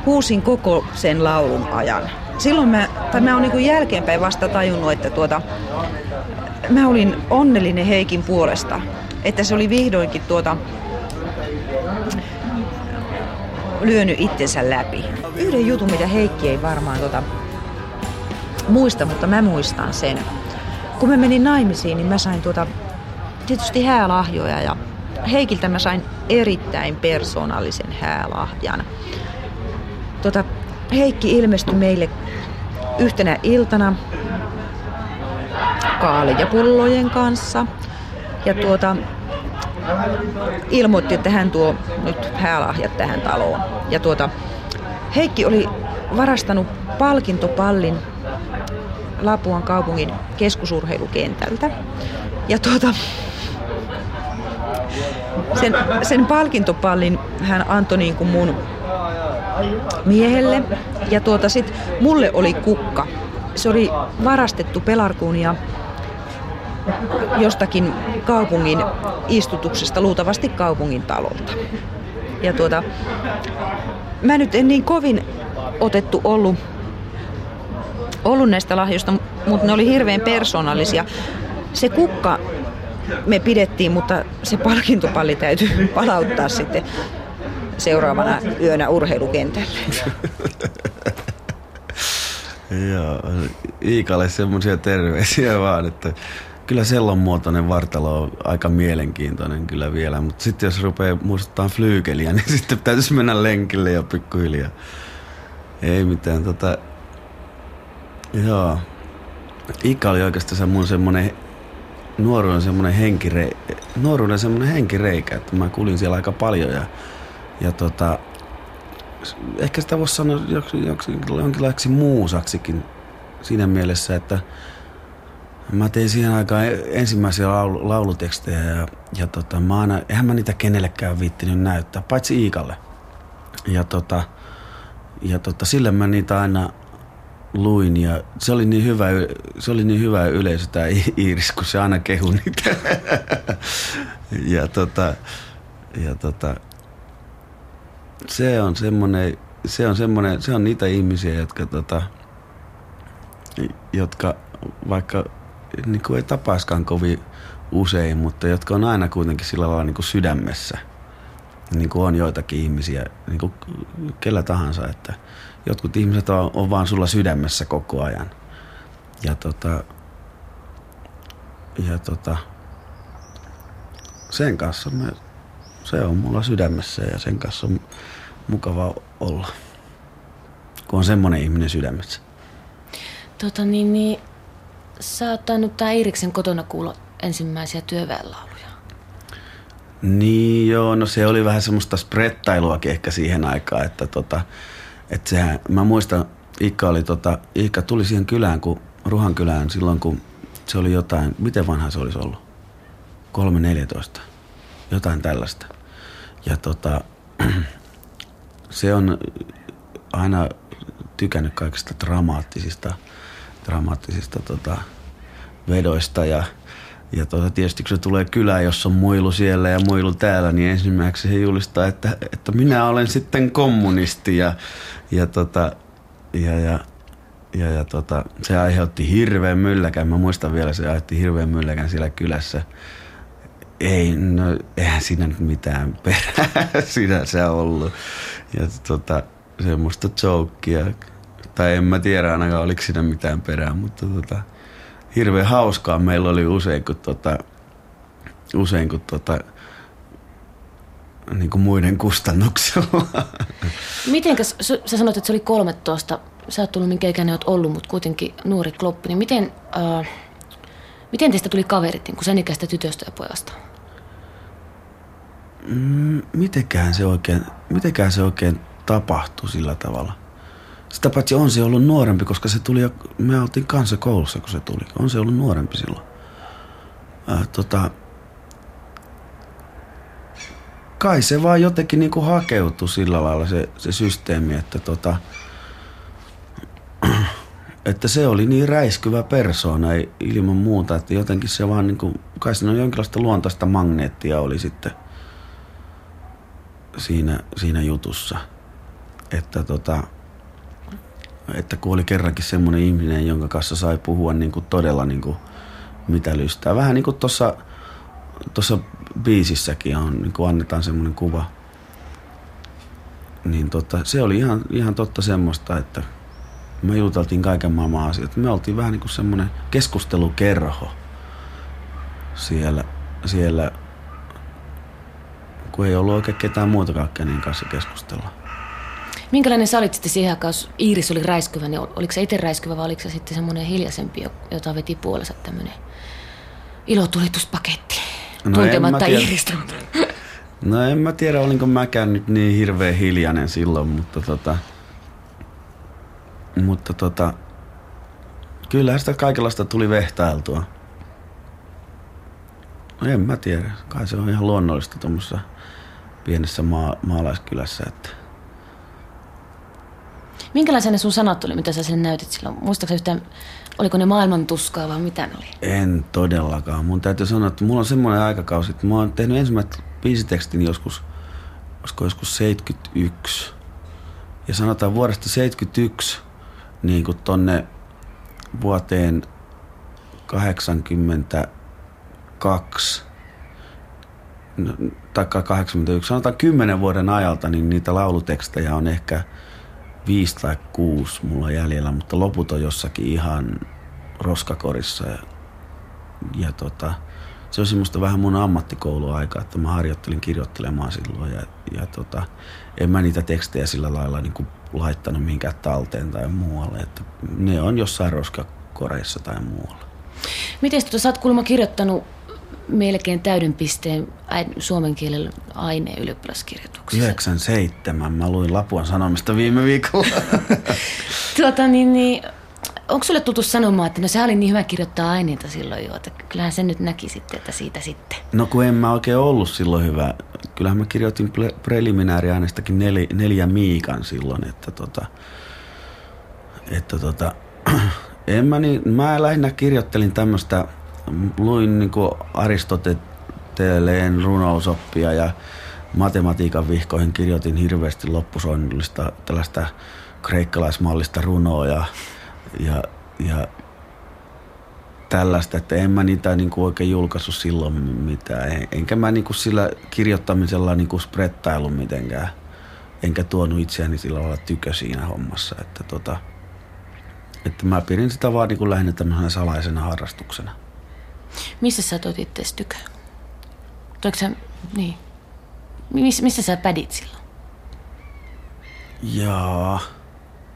huusin koko sen laulun ajan. Silloin mä, tai mä oon niin jälkeenpäin vasta tajunnut, että tuota, mä olin onnellinen Heikin puolesta, että se oli vihdoinkin tuota, lyönyt itsensä läpi. Yhden jutun, mitä Heikki ei varmaan tuota, muista, mutta mä muistan sen. Kun mä menin naimisiin, niin mä sain tuota, tietysti häälahjoja ja Heikiltä mä sain erittäin persoonallisen häälahjan. Tuota, Heikki ilmestyi meille yhtenä iltana kaalijapullojen kanssa. Ja tuota, ilmoitti, että hän tuo nyt häälahjat tähän taloon. Ja tuota, Heikki oli varastanut palkintopallin Lapuan kaupungin keskusurheilukentältä. Ja tuota, sen, sen palkintopallin hän antoi niin kuin mun miehelle. Ja tuota sit mulle oli kukka. Se oli varastettu pelarkuun ja jostakin kaupungin istutuksesta, luultavasti kaupungin talolta. Ja tuota, mä nyt en niin kovin otettu ollut ollut näistä lahjoista, mutta ne oli hirveän persoonallisia. Se kukka me pidettiin, mutta se palkintopalli täytyy palauttaa sitten seuraavana yönä urheilukentälle. Joo, Iikalle semmoisia terveisiä vaan, että kyllä sellon muotoinen vartalo on aika mielenkiintoinen kyllä vielä, mutta sitten jos rupeaa muistuttaa flyykeliä, niin sitten täytyisi mennä lenkille ja pikkuhiljaa. Ei mitään, tota, Joo. Ika oli oikeastaan mun semmonen nuoruuden semmonen henkire, nuoruuden henkireikä, että mä kulin siellä aika paljon ja, ja tota, ehkä sitä voisi sanoa jonkinlaiseksi muusaksikin siinä mielessä, että mä tein siihen aikaan ensimmäisiä laulu, laulutekstejä ja, ja tota, mä aina, eihän mä niitä kenellekään viittinyt näyttää, paitsi Iikalle. Ja tota, ja tota, sille mä niitä aina luin ja se oli niin hyvä, se oli niin hyvä yleisö tämä Iiris, kun se aina kehui niitä. ja tota, ja tota, se on semmoinen, se on semmoinen, se on niitä ihmisiä, jotka tota, jotka vaikka niin kuin ei tapaiskaan kovin usein, mutta jotka on aina kuitenkin sillä lailla niin kuin sydämessä. Niin kuin on joitakin ihmisiä, niin kuin kellä tahansa, että jotkut ihmiset on, on vaan sulla sydämessä koko ajan. Ja tota, ja tota, sen kanssa me, se on mulla sydämessä ja sen kanssa on mukava olla, kun on semmoinen ihminen sydämessä. Tota niin, niin sä oot tainnut tää Iiriksen kotona kuulla ensimmäisiä työväenlauluja. Niin joo, no se oli vähän semmoista sprettailuakin ehkä siihen aikaan, että tota, että sehän, mä muistan, Iikka oli tota, Iikka tuli siihen kylään, kun Ruhan kylään silloin, kun se oli jotain, miten vanha se olisi ollut? 3-14, jotain tällaista. Ja tota, se on aina tykännyt kaikista dramaattisista, dramaattisista tota, vedoista ja ja tota, tietysti kun se tulee kylään, jossa on muilu siellä ja muilu täällä, niin ensimmäiseksi he julistaa, että, että minä olen sitten kommunisti. Ja, ja, tota, ja, ja, ja, ja tota, se aiheutti hirveän mylläkän. Mä muistan vielä, se aiheutti hirveän mylläkän siellä kylässä. Ei, no eihän siinä nyt mitään perää sinänsä ollut. Ja tota, semmoista jokea. Tai en mä tiedä ainakaan, oliko siinä mitään perää, mutta tota, hirveän hauskaa meillä oli usein, kun, tota, usein, kun tota, niin kuin muiden kustannuksella. Mitenkäs, sä sanoit, että se oli 13, sä oot tullut minkä ikäinen oot ollut, mutta kuitenkin nuori kloppi, niin miten, äh, miten teistä tuli kaverit niin kuin sen ikäistä tytöstä ja pojasta? Mitenkään se oikein, mitenkään se oikein tapahtui sillä tavalla? Sitä paitsi on se ollut nuorempi, koska se tuli jo, me oltiin kanssa koulussa, kun se tuli. On se ollut nuorempi silloin. Äh, tota, kai se vaan jotenkin niinku hakeutui sillä lailla se, se systeemi, että tota, että se oli niin räiskyvä persoona ei, ilman muuta, että jotenkin se vaan niinku, kai siinä on jonkinlaista luontaista magneettia oli sitten siinä, siinä jutussa. Että tota, että kun oli kerrankin semmoinen ihminen, jonka kanssa sai puhua niin kuin todella niin kuin mitä lystää. Vähän niin kuin tuossa tuossa biisissäkin on, niin kuin annetaan semmoinen kuva. Niin tota, se oli ihan, ihan totta semmoista, että me juteltiin kaiken maailman asiat. Me oltiin vähän niin kuin semmoinen keskustelukerho siellä, siellä, kun ei ollut oikein ketään muutakaan kenen kanssa keskustella. Minkälainen sä olit sitten siihen aikaan, jos Iiris oli räiskyvä, niin oliko se itse räiskyvä vai oliko se sitten semmoinen hiljaisempi, jota veti puolensa tämmöinen ilotulituspaketti? No tuntematta Iiristä. No en mä tiedä, olinko mäkään nyt niin hirveän hiljainen silloin, mutta tota... Mutta tota... Kyllähän sitä kaikenlaista tuli vehtailtua. No en mä tiedä. Kai se on ihan luonnollista tuommoisessa pienessä maa, maalaiskylässä, että Minkälaisia ne sun sanat oli, mitä sä sen näytit silloin? Muistaaksä yhtään, oliko ne maailman tuskaa vai mitä ne oli? En todellakaan. Mun täytyy sanoa, että mulla on semmoinen aikakausi, että mä oon tehnyt ensimmäiset biisitekstin joskus, olisiko joskus 71. Ja sanotaan vuodesta 71 niin kuin tonne vuoteen 82 no, tai 81, sanotaan 10 vuoden ajalta, niin niitä laulutekstejä on ehkä – viisi tai kuusi mulla jäljellä, mutta loput on jossakin ihan roskakorissa. Ja, ja tota, se on semmoista vähän mun ammattikouluaikaa, että mä harjoittelin kirjoittelemaan silloin ja, ja tota, en mä niitä tekstejä sillä lailla niin kuin laittanut mihinkään talteen tai muualle. Että ne on jossain roskakoreissa tai muualla. Miten sä oot kuulemma kirjoittanut melkein täyden pisteen suomen kielen aineen ylioppilaskirjoituksessa. 97. Mä luin Lapuan Sanomista viime viikolla. tuota, niin, niin, onko sulle tuttu sanomaan, että no se oli niin hyvä kirjoittaa aineita silloin jo, että kyllähän sen nyt näki sitten, että siitä sitten. No kun en mä oikein ollut silloin hyvä. Kyllähän mä kirjoitin pre- preliminääriaineistakin nel, neljä miikan silloin, että tota, että tota, en mä, niin, mä lähinnä kirjoittelin tämmöistä luin niin Aristoteleen runousoppia ja matematiikan vihkoihin kirjoitin hirveästi loppusoinnillista tällaista kreikkalaismallista runoa ja, ja, ja tällaista, että en mä niitä niin kuin oikein julkaissut silloin mitään. Enkä mä niin kuin sillä kirjoittamisella niin kuin sprettailu mitenkään. Enkä tuonut itseäni sillä lailla tykö siinä hommassa. Että, tota, että mä pidin sitä vaan niin kuin lähinnä tämmöisenä salaisena harrastuksena. Missä sä toit itseäsi tykö? Sä, niin. Miss, missä sä pädit silloin? Jaa,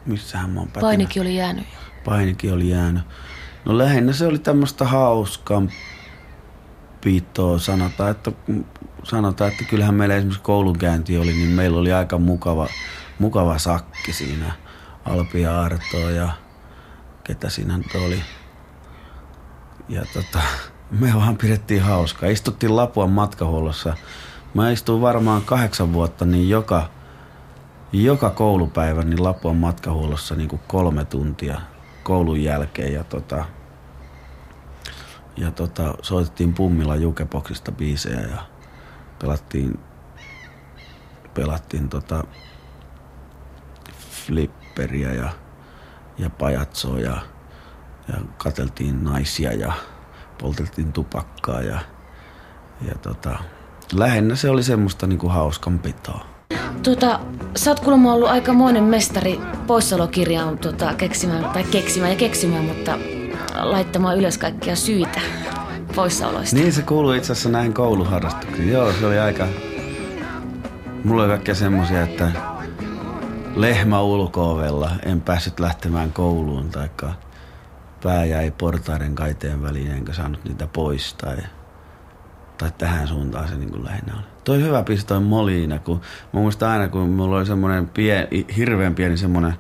missähän mä oon pätinyt? Painikin oli jäänyt jo. Painikin oli jäänyt. No lähinnä se oli tämmöistä hauskan piittoa. Sanotaan että, sanotaan, että kyllähän meillä esimerkiksi koulunkäynti oli, niin meillä oli aika mukava, mukava sakki siinä. Alpi ja Arto ja ketä siinä nyt oli. Ja tota, me vaan pidettiin hauskaa. Istuttiin Lapuan matkahuollossa. Mä istuin varmaan kahdeksan vuotta, niin joka, joka koulupäivä niin Lapuan matkahuollossa niin kuin kolme tuntia koulun jälkeen. Ja, tota, ja tota, soitettiin pummilla jukeboksista biisejä ja pelattiin, pelattiin tota flipperiä ja, ja pajatsoa ja, ja kateltiin naisia ja polteltiin tupakkaa ja, ja tota, lähinnä se oli semmoista niinku hauskanpitoa. Tota, sä oot kuulemma ollut aikamoinen mestari poissaolokirjaan tota, keksimään, tai keksimään ja keksimään, mutta laittamaan ylös kaikkia syitä poissaoloista. Niin se kuuluu itse asiassa näihin kouluharrastuksiin. Joo, se oli aika... Mulla oli kaikkea semmosia, että lehmä ulkoovella, en päässyt lähtemään kouluun, taikka pää jäi portaiden kaiteen väliin, enkä saanut niitä pois, tai, tai tähän suuntaan se niin kuin lähinnä oli. Toi hyvä biisi toi Molina, kun mä muistan aina, kun mulla oli semmoinen pien, hirveän pieni semmoinen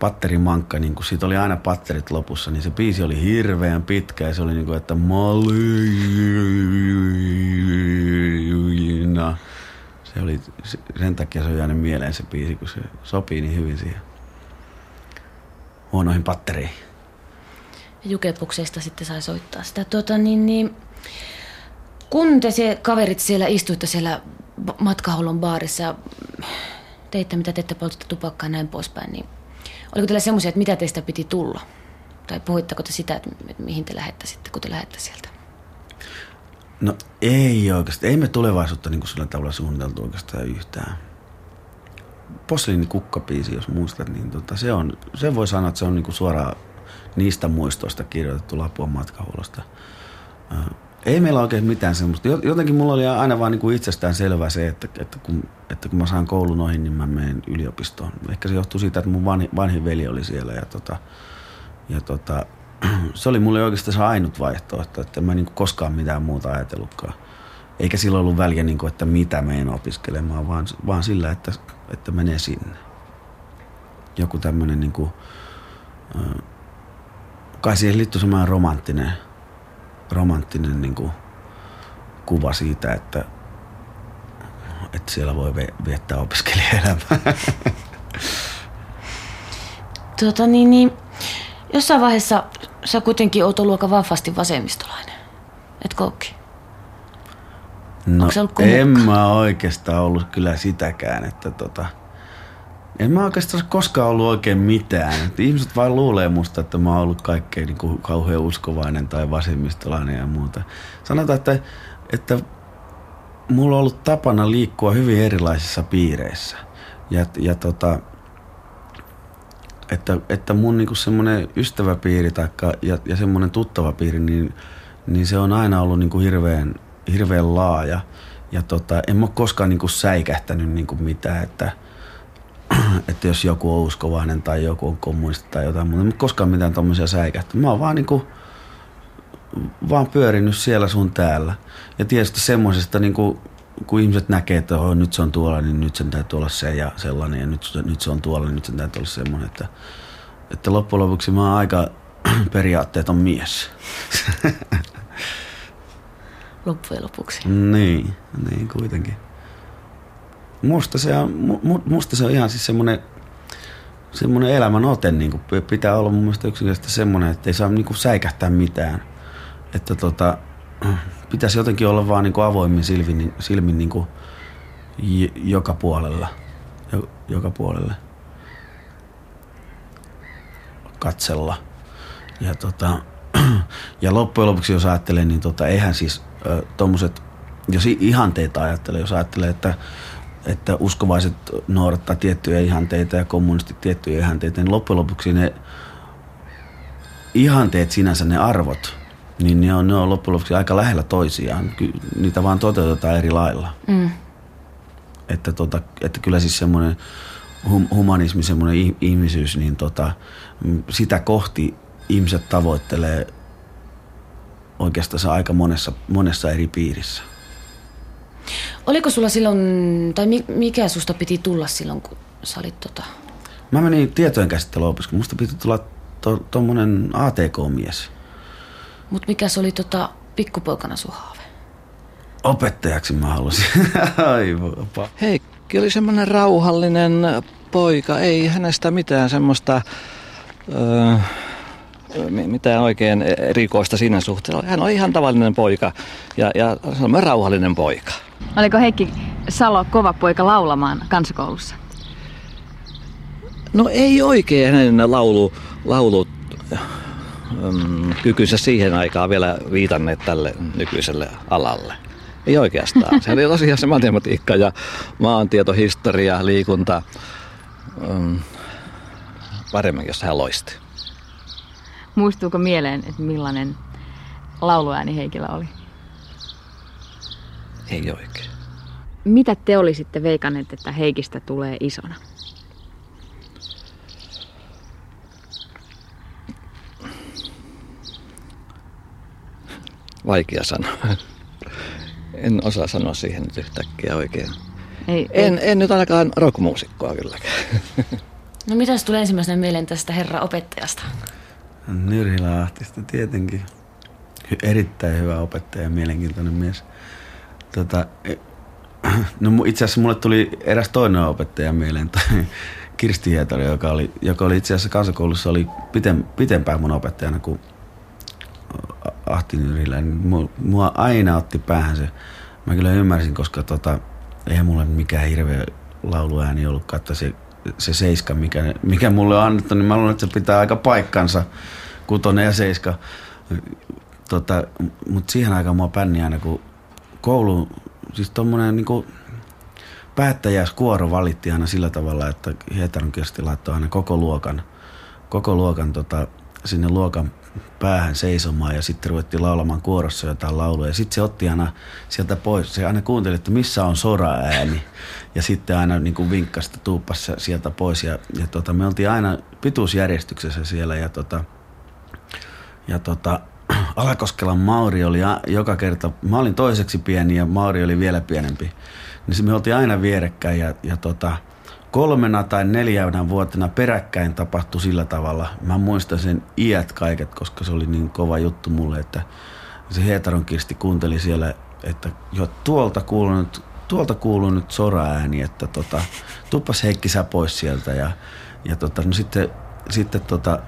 patterimankka, niin kun siitä oli aina patterit lopussa, niin se biisi oli hirveän pitkä ja se oli niin kuin, että Molina. Se oli, sen takia se on jäänyt mieleen se biisi, kun se sopii niin hyvin siihen huonoihin pattereihin. Jukepukseista sitten sai soittaa sitä. Tuota, niin, niin, kun te se kaverit siellä istuitte siellä matkahuollon baarissa ja teitte mitä teette, poltitte tupakkaa ja näin poispäin, niin oliko teillä semmoisia, että mitä teistä piti tulla? Tai puhuitteko te sitä, että mihin te lähette sitten, kun te lähette sieltä? No ei oikeasti. Ei me tulevaisuutta niin kuin sillä tavalla suunniteltu oikeastaan yhtään. Posliini kukkapiisi, jos muistat, niin tota, se, on, se voi sanoa, että se on niin kuin suoraan niistä muistoista kirjoitettu Lapuan matkahuollosta. Ei meillä oikein mitään semmoista. Jotenkin mulla oli aina vaan niin itsestään selvää se, että, että, kun, että kun mä saan koulun ohi, niin mä menen yliopistoon. Ehkä se johtuu siitä, että mun vanhin, vanhin veli oli siellä ja, tota, ja tota, se oli mulle oikeastaan se ainut vaihtoehto, että en mä niin koskaan mitään muuta ajatellutkaan. Eikä silloin ollut väliä, niin kuin, että mitä menen opiskelemaan, vaan, vaan sillä, että, että menee sinne. Joku tämmöinen, niin kuin, kai siihen liittyy semmoinen romanttinen, romanttinen niin kuin, kuva siitä, että, että siellä voi viettää opiskelijaelämää. Tuota, niin, niin, jossain vaiheessa sä kuitenkin oot ollut aika vahvasti vasemmistolainen. Et koukki? No, en mä oikeastaan ollut kyllä sitäkään, että tota, en mä oikeastaan koskaan ollut oikein mitään. Että ihmiset vaan luulee musta, että mä oon ollut kaikkein niin kauhean uskovainen tai vasemmistolainen ja muuta. Sanotaan, että, että mulla on ollut tapana liikkua hyvin erilaisissa piireissä. Ja, ja tota, että, että mun niinku semmoinen ystäväpiiri taikka, ja, ja semmoinen tuttava piiri, niin, niin se on aina ollut niinku hirveän, hirveän laaja. Ja tota, en mä koskaan niinku säikähtänyt niinku mitään, että, että jos joku on uskovainen tai joku on kommunisti tai jotain muuta. Mä koskaan mitään tommosia säikähtänyt. Mä oon vaan niinku, vaan pyörinyt siellä sun täällä. Ja tietysti semmoisesta niinku, kun ihmiset näkee, että oh, nyt se on tuolla, niin nyt sen täytyy olla se ja sellainen, ja nyt, nyt se on tuolla, niin nyt sen täytyy olla semmoinen, että, että loppujen lopuksi mä oon aika periaatteeton mies. Loppujen lopuksi. Niin, niin kuitenkin. Musta se on, musta se on ihan siis semmoinen, semmoinen elämän ote, niin kuin pitää olla mun mielestä yksinkertaisesti semmoinen, että ei saa niin kuin säikähtää mitään. Että tota, pitäisi jotenkin olla vaan niin kuin avoimin silmin, silmin niin kuin joka puolella. Joka puolelle. Katsella. Ja tota, ja loppujen lopuksi jos ajattelee, niin tota, eihän siis tuommoiset, jos ihanteita ajattelee, jos ajattelee, että että uskovaiset noudattaa tiettyjä ihanteita ja kommunistit tiettyjä ihanteita, niin loppujen lopuksi ne ihanteet sinänsä, ne arvot, niin ne on, ne on loppujen lopuksi aika lähellä toisiaan. Ky- niitä vaan toteutetaan eri lailla. Mm. Että, tota, että kyllä siis semmoinen hum, humanismi, semmoinen ihmisyys, niin tota, sitä kohti ihmiset tavoittelee oikeastaan aika monessa, monessa eri piirissä. Oliko sulla silloin, tai mikä susta piti tulla silloin, kun sä olit tota... Mä menin tietojen käsittelyopiskeluun. Musta piti tulla tuommoinen to, ATK-mies. Mut mikä se oli tota, pikkupoikana sun haave? Opettajaksi mä halusin. Aivan. Heikki oli semmoinen rauhallinen poika. Ei hänestä mitään semmoista... Öö, mitään oikein erikoista siinä suhteessa. Hän oli ihan tavallinen poika ja, ja semmoinen rauhallinen poika. Oliko Heikki Salo kova poika laulamaan kansakoulussa? No ei oikein hänen laulu, laulut um, kykynsä siihen aikaan vielä viitanneet tälle nykyiselle alalle. Ei oikeastaan. Se oli tosiaan se matematiikka ja maantieto, historia, liikunta. Um, paremmin, jos hän loisti. Muistuuko mieleen, että millainen lauluääni Heikillä oli? Ei oikein. Mitä te olisitte veikanneet, että Heikistä tulee isona? Vaikea sanoa. En osaa sanoa siihen nyt yhtäkkiä oikein. Ei, en, ei. en nyt ainakaan rockmuusikkoa kylläkään. No mitä tulee ensimmäisenä mieleen tästä herra opettajasta? Nyrhilä Ahtista tietenkin. Erittäin hyvä opettaja ja mielenkiintoinen mies. Tota, e, no itse asiassa mulle tuli eräs toinen opettaja mieleen, tai Kirsti Hietari, joka oli, joka oli itse asiassa kansakoulussa oli piten, pitempään mun opettajana kuin Ahti Nyrhilä. Niin mua aina otti päähän se. Mä kyllä ymmärsin, koska tota, eihän mulle mikään hirveä lauluääni ollut, että se se seiska, mikä, mikä mulle on annettu, niin mä luulen, että se pitää aika paikkansa, kutonen ja seiska. Tota, Mutta siihen aikaan mua pänni aina, kun koulu, siis tommonen niin päättäjäiskuoro valitti aina sillä tavalla, että Hietaron Kirsti laittoi aina koko luokan, koko luokan tota, sinne luokan päähän seisomaan ja sitten ruvettiin laulamaan kuorossa jotain lauluja. Sitten se otti aina sieltä pois, se aina kuunteli, että missä on sora-ääni. Ja sitten aina niin kuin vinkkasi, tuuppas sieltä pois. Ja, ja tota, me oltiin aina pituusjärjestyksessä siellä ja, tota, ja tota, Alakoskelan Mauri oli joka kerta, mä olin toiseksi pieni ja Mauri oli vielä pienempi. Niin me oltiin aina vierekkäin ja, ja tota, kolmena tai neljänä vuotena peräkkäin tapahtui sillä tavalla. Mä muistan sen iät kaiket, koska se oli niin kova juttu mulle, että se Hietaron Kirsti kuunteli siellä, että jo tuolta kuuluu nyt, tuolta kuuluu nyt sora-ääni, että tota, tuppas Heikki sä pois sieltä ja, ja tota, no sitten, sitten tota,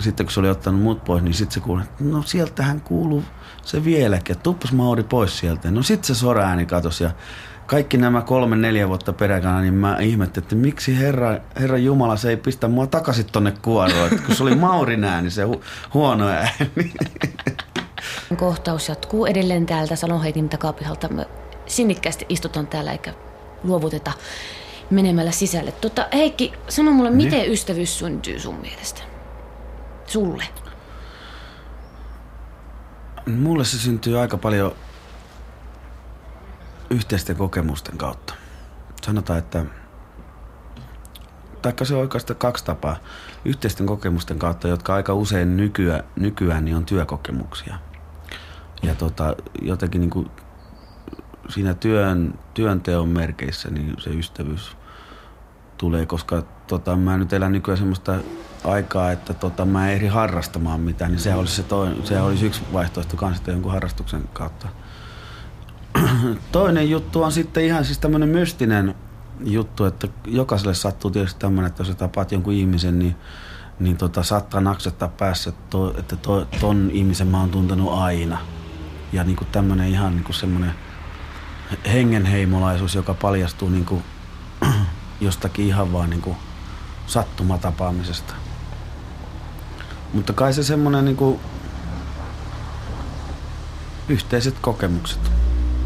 sitten kun se oli ottanut muut pois, niin sitten se kuuli, että no sieltähän kuuluu se vieläkin, että tuppas Mauri pois sieltä. No sitten se sora-ääni katosi ja kaikki nämä kolme, neljä vuotta peräkana, niin mä ihmettelin, että miksi Herra, Herra Jumala se ei pistä mua takaisin tonne kuoroon, että kun se oli Maurin ääni, se hu, huono ääni. Kohtaus jatkuu edelleen täältä Salonheitin takapihalta. Me sinnikkäästi istutaan täällä eikä luovuteta menemällä sisälle. Tota, Heikki, sano mulle, niin? miten ystävyys syntyy sun mielestä? Sulle. Mulle se syntyy aika paljon yhteisten kokemusten kautta. Sanotaan, että taikka se on oikeastaan kaksi tapaa. Yhteisten kokemusten kautta, jotka aika usein nykyään, nykyään niin on työkokemuksia. Ja tota, jotenkin niin kuin siinä työn, työnteon merkeissä niin se ystävyys tulee, koska tota, mä nyt elän nykyään semmoista aikaa, että tota, mä en ehdi harrastamaan mitään, niin se olisi, se, toinen, se olisi yksi vaihtoehto kanssa jonkun harrastuksen kautta toinen juttu on sitten ihan siis tämmöinen mystinen juttu, että jokaiselle sattuu tietysti tämmöinen, että jos sä tapaat jonkun ihmisen, niin, niin tota, saattaa naksettaa päässä, että, to, että to, ton ihmisen mä oon tuntenut aina. Ja niin tämmöinen ihan niin semmoinen hengenheimolaisuus, joka paljastuu niin kuin, jostakin ihan vaan niin sattumatapaamisesta. Mutta kai se semmoinen niin yhteiset kokemukset.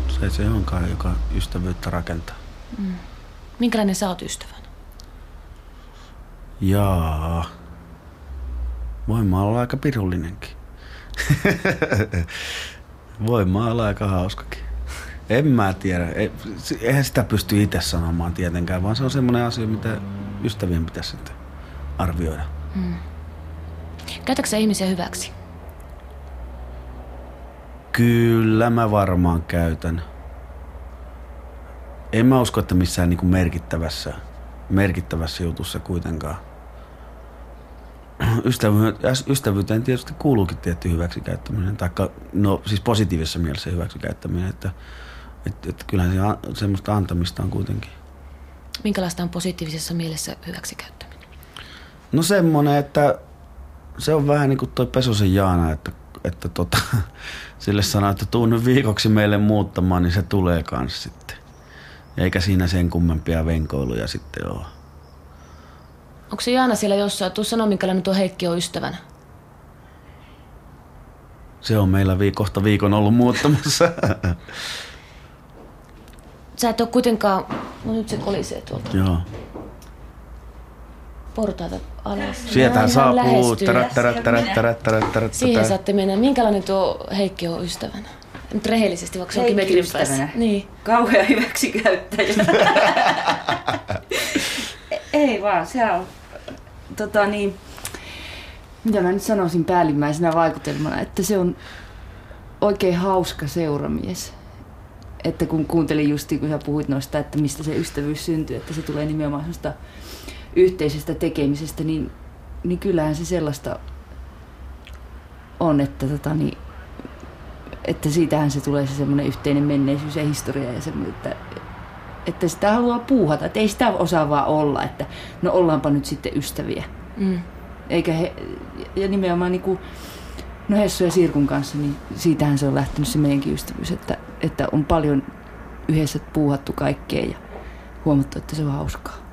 Se se onkaan, joka ystävyyttä rakentaa. Minkälainen sä oot ystävänä? Jaa. Voin mä olla aika pirullinenkin. Voin mä olla aika hauskakin. En mä tiedä. Ei- Eihän sitä pysty itse sanomaan tietenkään, vaan se on semmoinen asia, mitä ystävien pitäisi sitten arvioida. Käytätkö sä ihmisiä hyväksi? Kyllä mä varmaan käytän. En mä usko, että missään niinku merkittävässä, merkittävässä jutussa kuitenkaan. Ystävy- ystävyyteen tietysti kuuluukin tietty hyväksikäyttäminen, taikka no siis positiivisessa mielessä hyväksikäyttäminen, että et, et kyllähän se semmoista antamista on kuitenkin. Minkälaista on positiivisessa mielessä hyväksikäyttäminen? No semmonen, että se on vähän niin kuin toi Pesosen Jaana, että, että tota, sille sanoo, että tuu nyt viikoksi meille muuttamaan, niin se tulee kans sitten. Eikä siinä sen kummempia venkoiluja sitten ole. Onko se Jaana siellä jossain? Tuu sanoa, minkälainen tuo Heikki on ystävänä. Se on meillä vii, kohta viikon ollut muuttamassa. Sä et ole kuitenkaan... No nyt se kolisee tuolta Joo. portaita alas. Sieltä saapuu. Siihen saatte mennä. Minkälainen tuo Heikki on ystävänä? Nyt rehellisesti, vaikka se onkin metrin päässä. ystävänä? Niin. Kauhea hyväksikäyttäjä. Ei vaan, se on... Tota niin, mitä mä nyt sanoisin päällimmäisenä vaikutelmana, että se on oikein hauska seuramies. Että kun kuuntelin justiin, kun sä puhuit noista, että mistä se ystävyys syntyy, että se tulee nimenomaan semmoista yhteisestä tekemisestä, niin, niin kyllähän se sellaista on, että, tota, niin, että siitähän se tulee se semmoinen yhteinen menneisyys ja historia ja semmoinen, että, että sitä haluaa puuhata, että ei sitä osaa vaan olla, että no ollaanpa nyt sitten ystäviä. Mm. Eikä he, ja nimenomaan niin kuin, no Hessu ja Sirkun kanssa, niin siitähän se on lähtenyt se meidänkin ystävyys, että, että on paljon yhdessä puuhattu kaikkea ja huomattu, että se on hauskaa.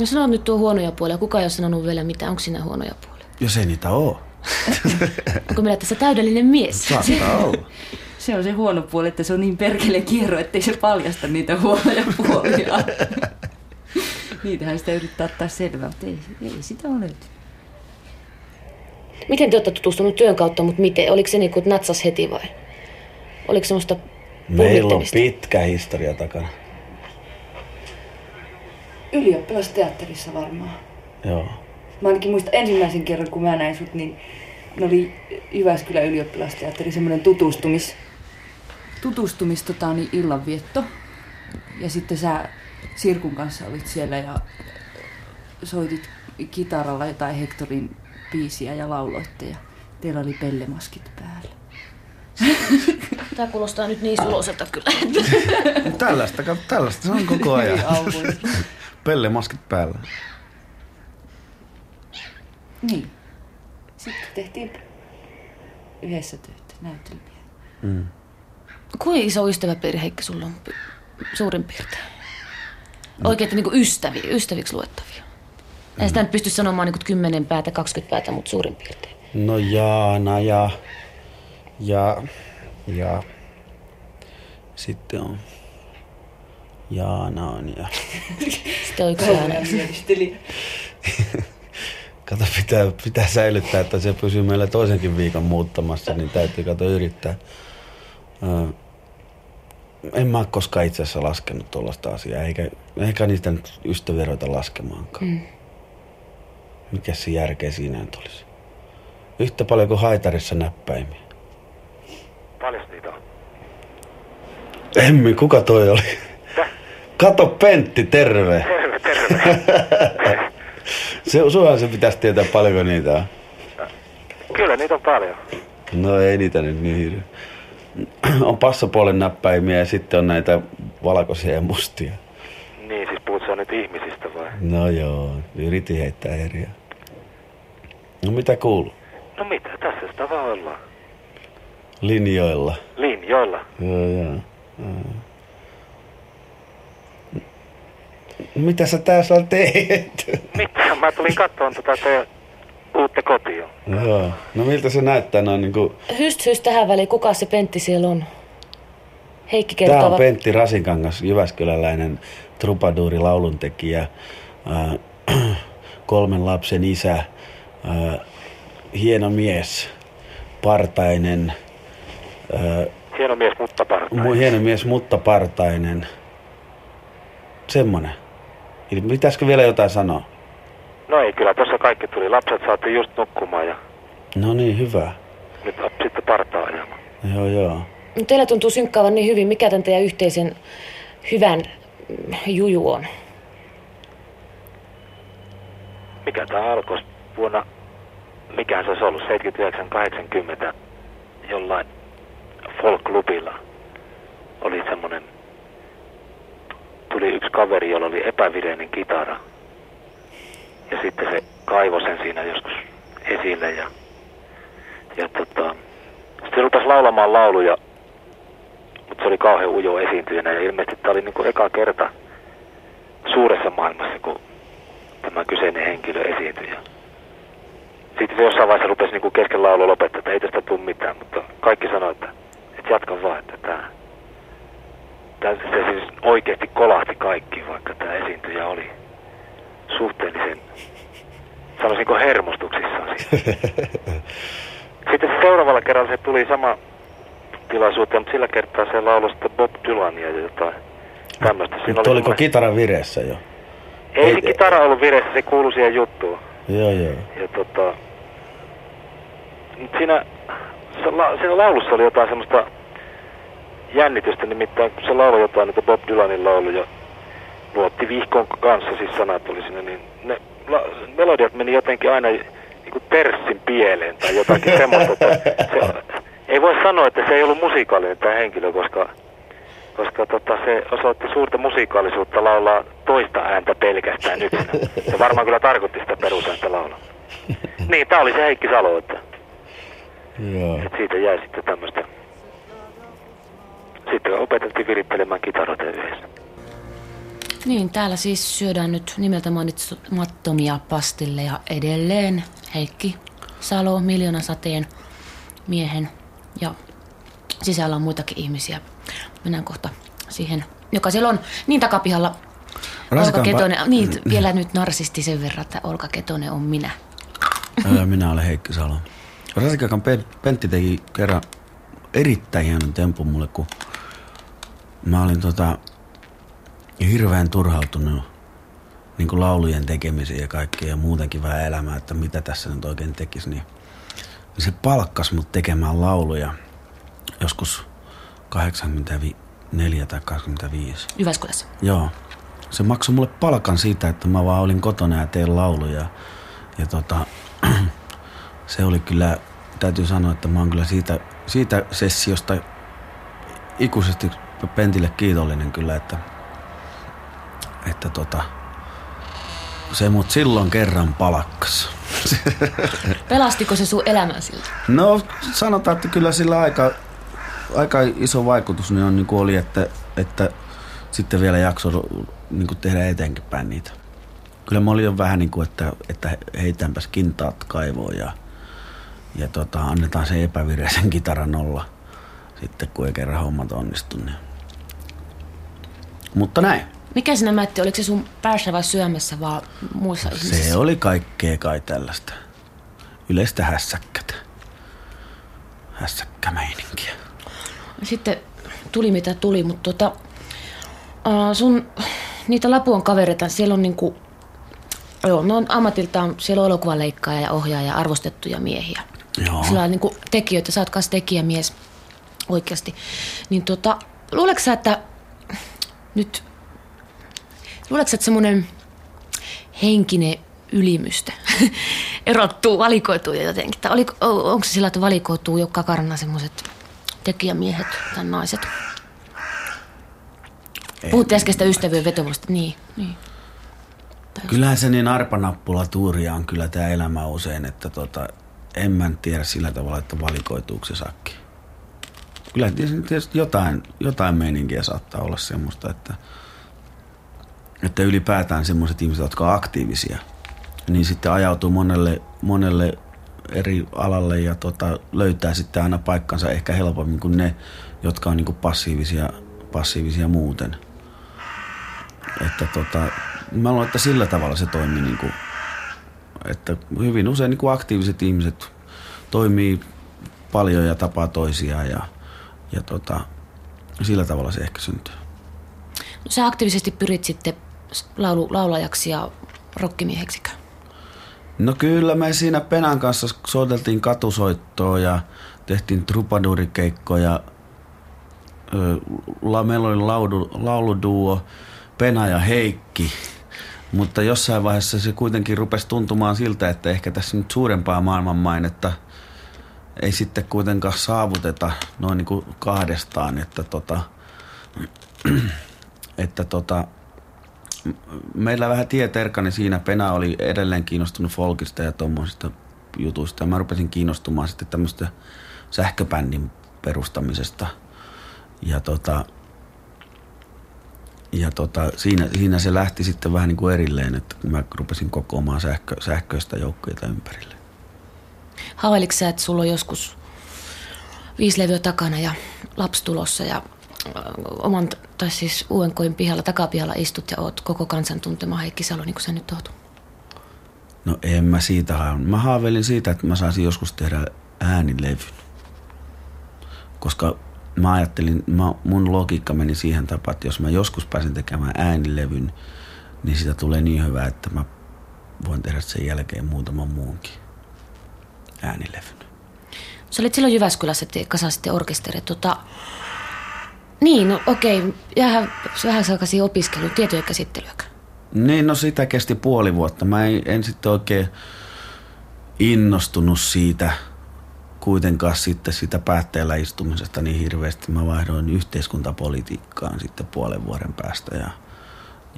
No sano nyt tuo huonoja puolia. Kuka ei ole sanonut vielä mitään. Onko siinä huonoja puolia? Jos ei niitä oo. Onko meillä tässä täydellinen mies? Saattaa olla. Se on se huono puoli, että se on niin perkele kierro, ettei se paljasta niitä huonoja puolia. Niitähän sitä yrittää ottaa selvää, mutta ei, ei sitä ole löytynyt. Miten te olette tutustunut työn kautta, mutta miten? Oliko se niin kuin natsas heti vai? Oliko semmoista Meillä on pitkä historia takana. Ylioppilasteatterissa varmaan. Joo. Mä ainakin muistan ensimmäisen kerran, kun mä näin sut, niin ne oli Jyväskylän ylioppilasteatteri, semmoinen tutustumis, tutustumis tota, niin illanvietto. Ja sitten sä Sirkun kanssa olit siellä ja soitit kitaralla jotain Hektorin biisiä ja lauloitte ja teillä oli pellemaskit päällä. Tämä kuulostaa nyt niin suloselta kyllä. Tällaista, tällaista se on koko ajan. Auvoin. Pellemaskit päällä. niin. Sitten tehtiin yhdessä töitä, näytelmiä. Mm. Kuinka iso ystäväpiiri Heikki sulla on suurin piirtein? Oikein, niin kuin ystäviä, ystäviksi luettavia. En sitä nyt pysty sanomaan niin kuin 10 päätä, 20 päätä, mutta suurin piirtein. No Jaana ja... Ja... Ja... Sitten on... Jaana on ja... Sitten on yksi ääni. Kato, pitää, pitää säilyttää, että se pysyy meillä toisenkin viikon muuttamassa, niin täytyy kato yrittää. Ö, en mä ole koskaan itse asiassa laskenut tuollaista asiaa, eikä, eikä niistä nyt ystäviä ruveta laskemaankaan. Mm. Mikä se järkeä siinä nyt olisi? Yhtä paljon kuin haitarissa näppäimiä. Paljon niitä on? Emmi, kuka toi oli? Kato Pentti, terve. Terve, terve. Se, sunhan se pitäisi tietää paljonko niitä on. Kyllä niitä on paljon. No ei niitä nyt niin hirveä. On passapuolen näppäimiä ja sitten on näitä valkoisia ja mustia. Niin, siis puhut sä nyt ihmisistä vai? No joo, yritin heittää eriä. No mitä kuuluu? No mitä, tässä sitä vaan ollaan. Linjoilla. Linjoilla. Joo, joo. joo. Mitä sä täällä teet? Mitä? Mä tulin katsomaan tota teidän Uutte kotiin. Joo. No miltä se näyttää noin niin kuin... Hyst, hyst tähän väliin. Kuka se Pentti siellä on? Heikki Tämä kertoo. on va- Pentti Rasinkangas, Jyväskyläläinen trupaduuri, lauluntekijä, äh, kolmen lapsen isä, äh, hieno mies, partainen, Hieno mies, mutta parta. mu- hieno mies, mutta partainen. Semmonen. Eli Pitäisikö vielä jotain sanoa? No ei, kyllä tuossa kaikki tuli. Lapset saatiin just nukkumaan ja No niin, hyvä. nyt sitten partaa ajamaan. Joo, joo. No Teillä tuntuu synkkaavan niin hyvin. Mikä tämän teidän yhteisen hyvän juju on? Mikä tämä alkoi vuonna, mikä se olisi ollut, 79-80 jollain folk-klubilla oli semmonen, tuli yksi kaveri, jolla oli epävireinen kitara. Ja sitten se kaivoi sen siinä joskus esille ja, ja tota, sitten rupesi laulamaan lauluja, mutta se oli kauhean ujo esiintyjänä ja ilmeisesti tämä oli niinku eka kerta suuressa maailmassa, kun tämä kyseinen henkilö esiintyi. Sitten se jossain vaiheessa rupesi niinku kesken laulu lopettaa, että ei tästä tule mitään, mutta kaikki sanoi, että, että jatka vaan, että tämä, tämä se siis oikeasti kolahti kaikki, vaikka tämä esiintyjä oli suhteellisen, sanoisinko hermostuksissaan siitä. Sitten se seuraavalla kerralla se tuli sama tilaisuuteen, mutta sillä kertaa se lauloi sitten Bob Dylania ja jotain tämmöistä. Siinä Mutta oliko semmoinen- kitara vireessä jo? ei Ei- se kitara ollut vireessä, se kuului siihen juttuun. Joo, joo. Ja tota, mut siinä, se, la, siinä laulussa oli jotain semmoista jännitystä, nimittäin kun se lauloi jotain niitä Bob Dylanin lauluja, luotti vihkon kanssa, siis sanat oli siinä, niin ne la, melodiat meni jotenkin aina niinku terssin pieleen tai jotakin semmoista. Se, ei voi sanoa, että se ei ollut musikaalinen tämä henkilö, koska koska tota, se osoitti suurta musikaalisuutta laulaa toista ääntä pelkästään yksinä. Se varmaan kyllä tarkoitti sitä perusääntä laulaa. Niin, tää oli se Heikki Salo, että, Joo. että siitä jäi sitten tämmöistä. Sitten opetettiin virittelemään kitaroita yhdessä. Niin, täällä siis syödään nyt nimeltä mainitsemattomia pastilleja edelleen. Heikki Salo, miljoonasateen miehen ja sisällä on muitakin ihmisiä. Mennään kohta siihen, joka siellä on niin takapihalla. Olka Ketonen, niin vielä nyt narsisti sen verran, että Olka Ketonen on minä. Ää, Minä olen Heikki Salo. Rasikakan Pe- Pentti teki kerran erittäin hienon tempun mulle, kun mä olin tota, hirveän turhautunut niin kuin laulujen tekemiseen ja kaikkea ja muutenkin vähän elämää, että mitä tässä nyt oikein tekisi, niin se palkkas mut tekemään lauluja joskus 84 tai 85. Jyväskylässä. Joo. Se maksoi mulle palkan siitä, että mä vaan olin kotona ja tein lauluja. Ja tota, se oli kyllä, täytyy sanoa, että mä oon kyllä siitä, siitä sessiosta ikuisesti Pentille kiitollinen kyllä, että, että tota, se mut silloin kerran palakkas. Pelastiko se sun elämän siltä? No sanotaan, että kyllä sillä aika, aika iso vaikutus niin on, niin kuin oli, että, että sitten vielä jakso niin kuin tehdä eteenkin päin niitä. Kyllä mä olin jo vähän niin kuin, että, että heitäänpäs kintaat kaivoon ja, ja tota, annetaan se epävireisen kitaran olla sitten, kun ei kerran hommat onnistu. Niin. Mutta näin. Mikä sinä Mätti, oliko se sun päässä vai syömässä vaan muissa ihmisissä? Se oli kaikkea kai tällaista. Yleistä hässäkkätä. Hässäkkämeininkiä. Sitten tuli mitä tuli, mutta tota, ää, sun niitä Lapuan kavereita, siellä on niinku, joo, ne on ammatiltaan, siellä on elokuvaleikkaaja ja ohjaaja ja arvostettuja miehiä. Joo. Sillä on niinku tekijöitä, sä oot kanssa tekijämies oikeasti. Niin tota, luuleeko sä, että nyt, luuleeko sä, että semmoinen henkinen ylimystä erottuu, valikoituu jo jotenkin? Tai onko se sillä, että valikoituu joka karna semmoiset tekijämiehet tai naiset? Puhuttiin äsken sitä ystävyyden vetomusta. Niin, niin. Kyllähän se niin arpanappulatuuria on kyllä tämä elämä usein, että tota, en mä tiedä sillä tavalla, että valikoituuko se sakki. Kyllä tietysti jotain, jotain meininkiä saattaa olla semmoista, että, että ylipäätään semmoiset ihmiset, jotka on aktiivisia niin sitten ajautuu monelle, monelle eri alalle ja tota, löytää sitten aina paikkansa ehkä helpommin kuin ne, jotka on niin kuin passiivisia, passiivisia muuten. Että tota, mä luulen, että sillä tavalla se toimii, niin kuin, että hyvin usein niin kuin aktiiviset ihmiset toimii paljon ja tapaa toisiaan ja, ja tota, sillä tavalla se ehkä syntyy. No, sä aktiivisesti pyrit sitten laulu, laulajaksi ja rokkimieheksikö? No kyllä me siinä Penan kanssa soiteltiin katusoittoa ja tehtiin trupadurikeikkoja. Meillä oli laulu, lauluduo Pena ja Heikki, mutta jossain vaiheessa se kuitenkin rupesi tuntumaan siltä, että ehkä tässä nyt suurempaa maailmanmainetta ei sitten kuitenkaan saavuteta noin niin kuin kahdestaan, että tota, että tota, meillä vähän tie terkani siinä. Pena oli edelleen kiinnostunut folkista ja tuommoisista jutuista. Mä rupesin kiinnostumaan sitten tämmöistä sähköbändin perustamisesta. Ja tota, ja tota, siinä, siinä, se lähti sitten vähän niin kuin erilleen, että mä rupesin kokoamaan sähkö, sähköistä joukkoita ympärille. Haaveiliko sä, että sulla on joskus viisi levyä takana ja lapsi tulossa ja oman, tai siis UNKin pihalla, takapihalla istut ja oot koko kansan tuntema Heikki Salo, niin kuin sä nyt oot? No en mä siitä haaveilen. Mä haaveilin siitä, että mä saisin joskus tehdä äänilevyn. Koska mä ajattelin, mä, mun logiikka meni siihen tapaan, että jos mä joskus pääsen tekemään äänilevyn, niin sitä tulee niin hyvä, että mä voin tehdä sen jälkeen muutaman muunkin äänilevyn. Sä olit silloin Jyväskylässä, että kasasitte orkesteri. Tota, niin, no okei. Vähän, vähän sakaisin opiskelun, tietojen käsittelyäkö? Niin, no sitä kesti puoli vuotta. Mä en, en sitten oikein innostunut siitä kuitenkaan sitten sitä päätteellä istumisesta niin hirveästi. Mä vaihdoin yhteiskuntapolitiikkaan sitten puolen vuoden päästä ja,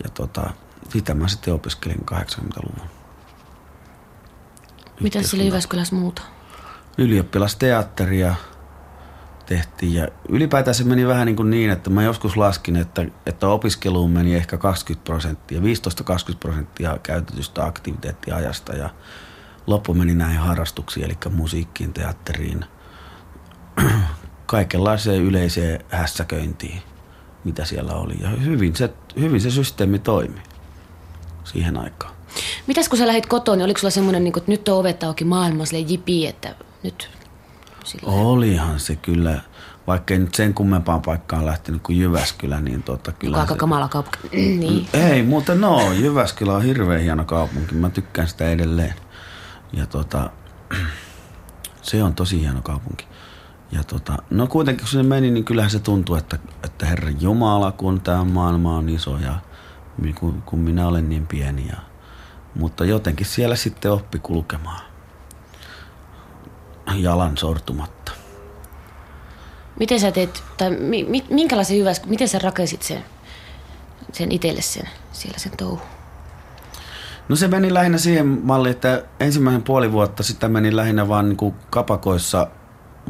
ja tota, sitä mä sitten opiskelin 80-luvun. Mitä sillä Jyväskylässä muuta? Ylioppilasteatteria, tehtiin. Ja ylipäätään se meni vähän niin, kuin niin että mä joskus laskin, että, että opiskeluun meni ehkä 20 prosenttia, 15-20 prosenttia käytetystä aktiviteettiajasta ja loppu meni näihin harrastuksiin, eli musiikkiin, teatteriin, kaikenlaiseen yleiseen hässäköintiin, mitä siellä oli. Ja hyvin se, hyvin se systeemi toimi siihen aikaan. Mitäs kun sä lähdit kotoa, niin oliko sulla semmoinen, niin että nyt on ovet auki maailma jipi, että nyt Sillä Olihan se kyllä, vaikka ei nyt sen kummempaan paikkaan lähtenyt kuin Jyväskylä, niin tota kyllä Joka aika kamala kaupunki. niin. Ei, muuten no, Jyväskylä on hirveän hieno kaupunki. Mä tykkään sitä edelleen. Ja tota, se on tosi hieno kaupunki. Ja tota, no kuitenkin kun se meni, niin kyllähän se tuntuu, että, että Herran Jumala, kun tämä maailma on iso ja kun, kun minä olen niin pieni. Ja, mutta jotenkin siellä sitten oppi kulkemaan jalan sortumatta. Miten sä teet, tai mi, minkälaisen hyväs, miten sä rakensit sen, sen itselle sen, siellä sen touhu? No se meni lähinnä siihen malliin, että ensimmäinen puoli vuotta sitä meni lähinnä vaan niin kuin kapakoissa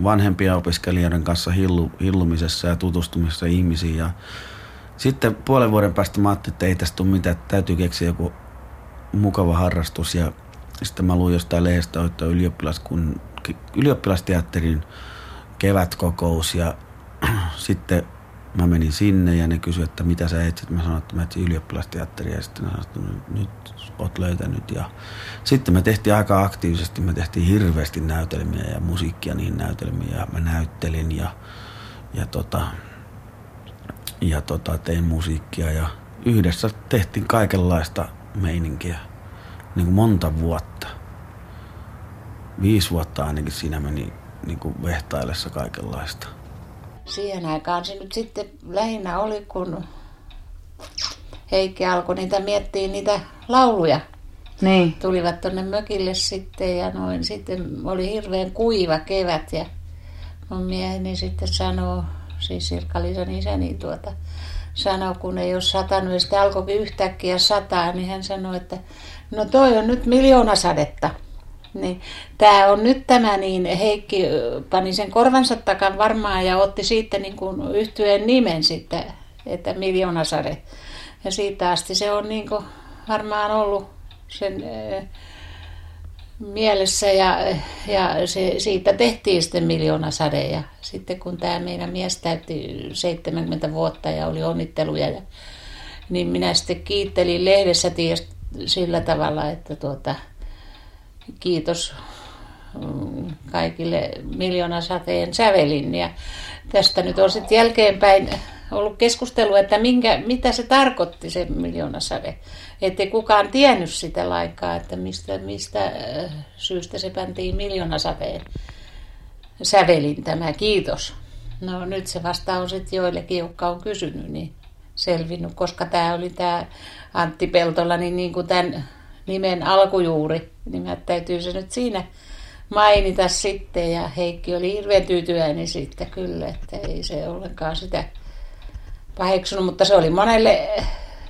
vanhempien opiskelijoiden kanssa hillu, hillumisessa ja tutustumisessa ihmisiin. Ja sitten puolen vuoden päästä mä ajattelin, että ei tästä tule mitään, että täytyy keksiä joku mukava harrastus. Ja sitten mä luin jostain lehdestä, että ylioppilaskun ylioppilasteatterin kevätkokous ja sitten mä menin sinne ja ne kysyivät, että mitä sä etsit. Mä sanoin, että mä etsin ylioppilasteatteria ja sitten ne sanoivat, että nyt oot löytänyt. Ja sitten me tehtiin aika aktiivisesti, me tehtiin hirveästi näytelmiä ja musiikkia niihin näytelmiin ja mä näyttelin ja, ja, tota, ja tota, tein musiikkia ja yhdessä tehtiin kaikenlaista meininkiä niin kuin monta vuotta viisi vuotta ainakin siinä meni niin kuin vehtaillessa kaikenlaista. Siihen aikaan se nyt sitten lähinnä oli, kun Heikki alkoi niitä miettiä niitä lauluja. Niin. Tulivat tuonne mökille sitten ja noin. Sitten oli hirveän kuiva kevät ja mun mieheni sitten sanoo, siis Sirkka-Liisan isäni tuota, sanoi, kun ei ole satanut ja sitten alkoikin yhtäkkiä sataa, niin hän sanoi, että no toi on nyt miljoona sadetta. Niin, tämä on nyt tämä, niin Heikki pani sen korvansa takan varmaan ja otti siitä niin kuin yhtyeen nimen sitten, että Miljoonasade. Ja siitä asti se on niin kuin varmaan ollut sen mielessä ja, ja se, siitä tehtiin sitten miljoona sade. Ja sitten kun tämä meidän mies täytti 70 vuotta ja oli onnitteluja, ja, niin minä sitten kiittelin lehdessä ties, sillä tavalla, että tuota, kiitos mm, kaikille miljoonasateen sävelin. Ja tästä nyt on sitten jälkeenpäin ollut keskustelu, että minkä, mitä se tarkoitti se miljoonasade. Että kukaan tiennyt sitä lainkaan, että mistä, mistä äh, syystä se päntiin miljoonasateen sävelin tämä kiitos. No nyt se vasta on sitten joillekin, jotka on kysynyt, niin selvinnyt, koska tämä oli tämä Antti Peltola, niin, niin kuin tämän nimen alkujuuri, niin mä täytyy se nyt siinä mainita sitten. Ja Heikki oli hirveän tyytyväinen siitä kyllä, että ei se ollenkaan sitä paheksunut, mutta se oli monelle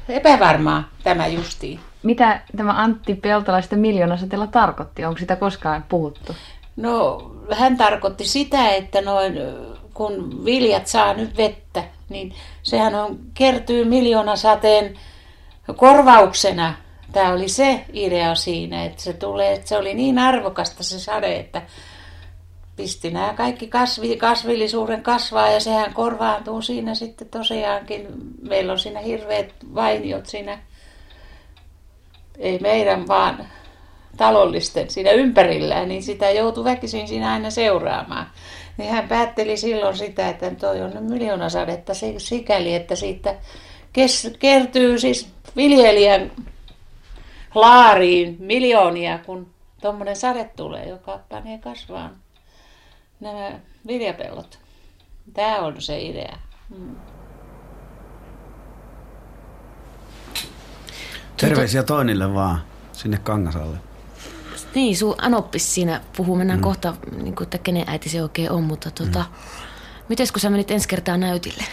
epävarmaa tämä justiin. Mitä tämä Antti Peltola sitten miljoonasateella tarkoitti? Onko sitä koskaan puhuttu? No hän tarkoitti sitä, että noin, kun viljat saa nyt vettä, niin sehän on, kertyy miljoonasateen korvauksena. Tämä oli se idea siinä, että se, tulee, että se oli niin arvokasta se sade, että pisti nämä kaikki kasvi, kasvillisuuden kasvaa ja sehän korvaantuu siinä sitten tosiaankin. Meillä on siinä hirveät vainiot siinä, ei meidän vaan talollisten siinä ympärillään, niin sitä joutui väkisin siinä aina seuraamaan. Niin hän päätteli silloin sitä, että toi on miljoonasadetta sikäli, että siitä kes, kertyy siis viljelijän laariin miljoonia, kun tuommoinen sade tulee, joka panee kasvaan nämä viljapellot. Tämä on se idea. Hmm. Terveisiä Toinille vaan sinne Kangasalle. Niin, sun Anoppis siinä puhuu, mennään mm. kohta, niin kuin, että kenen äiti se oikein on, mutta tota, mm. miten kun sä menit ensi kertaa näytille?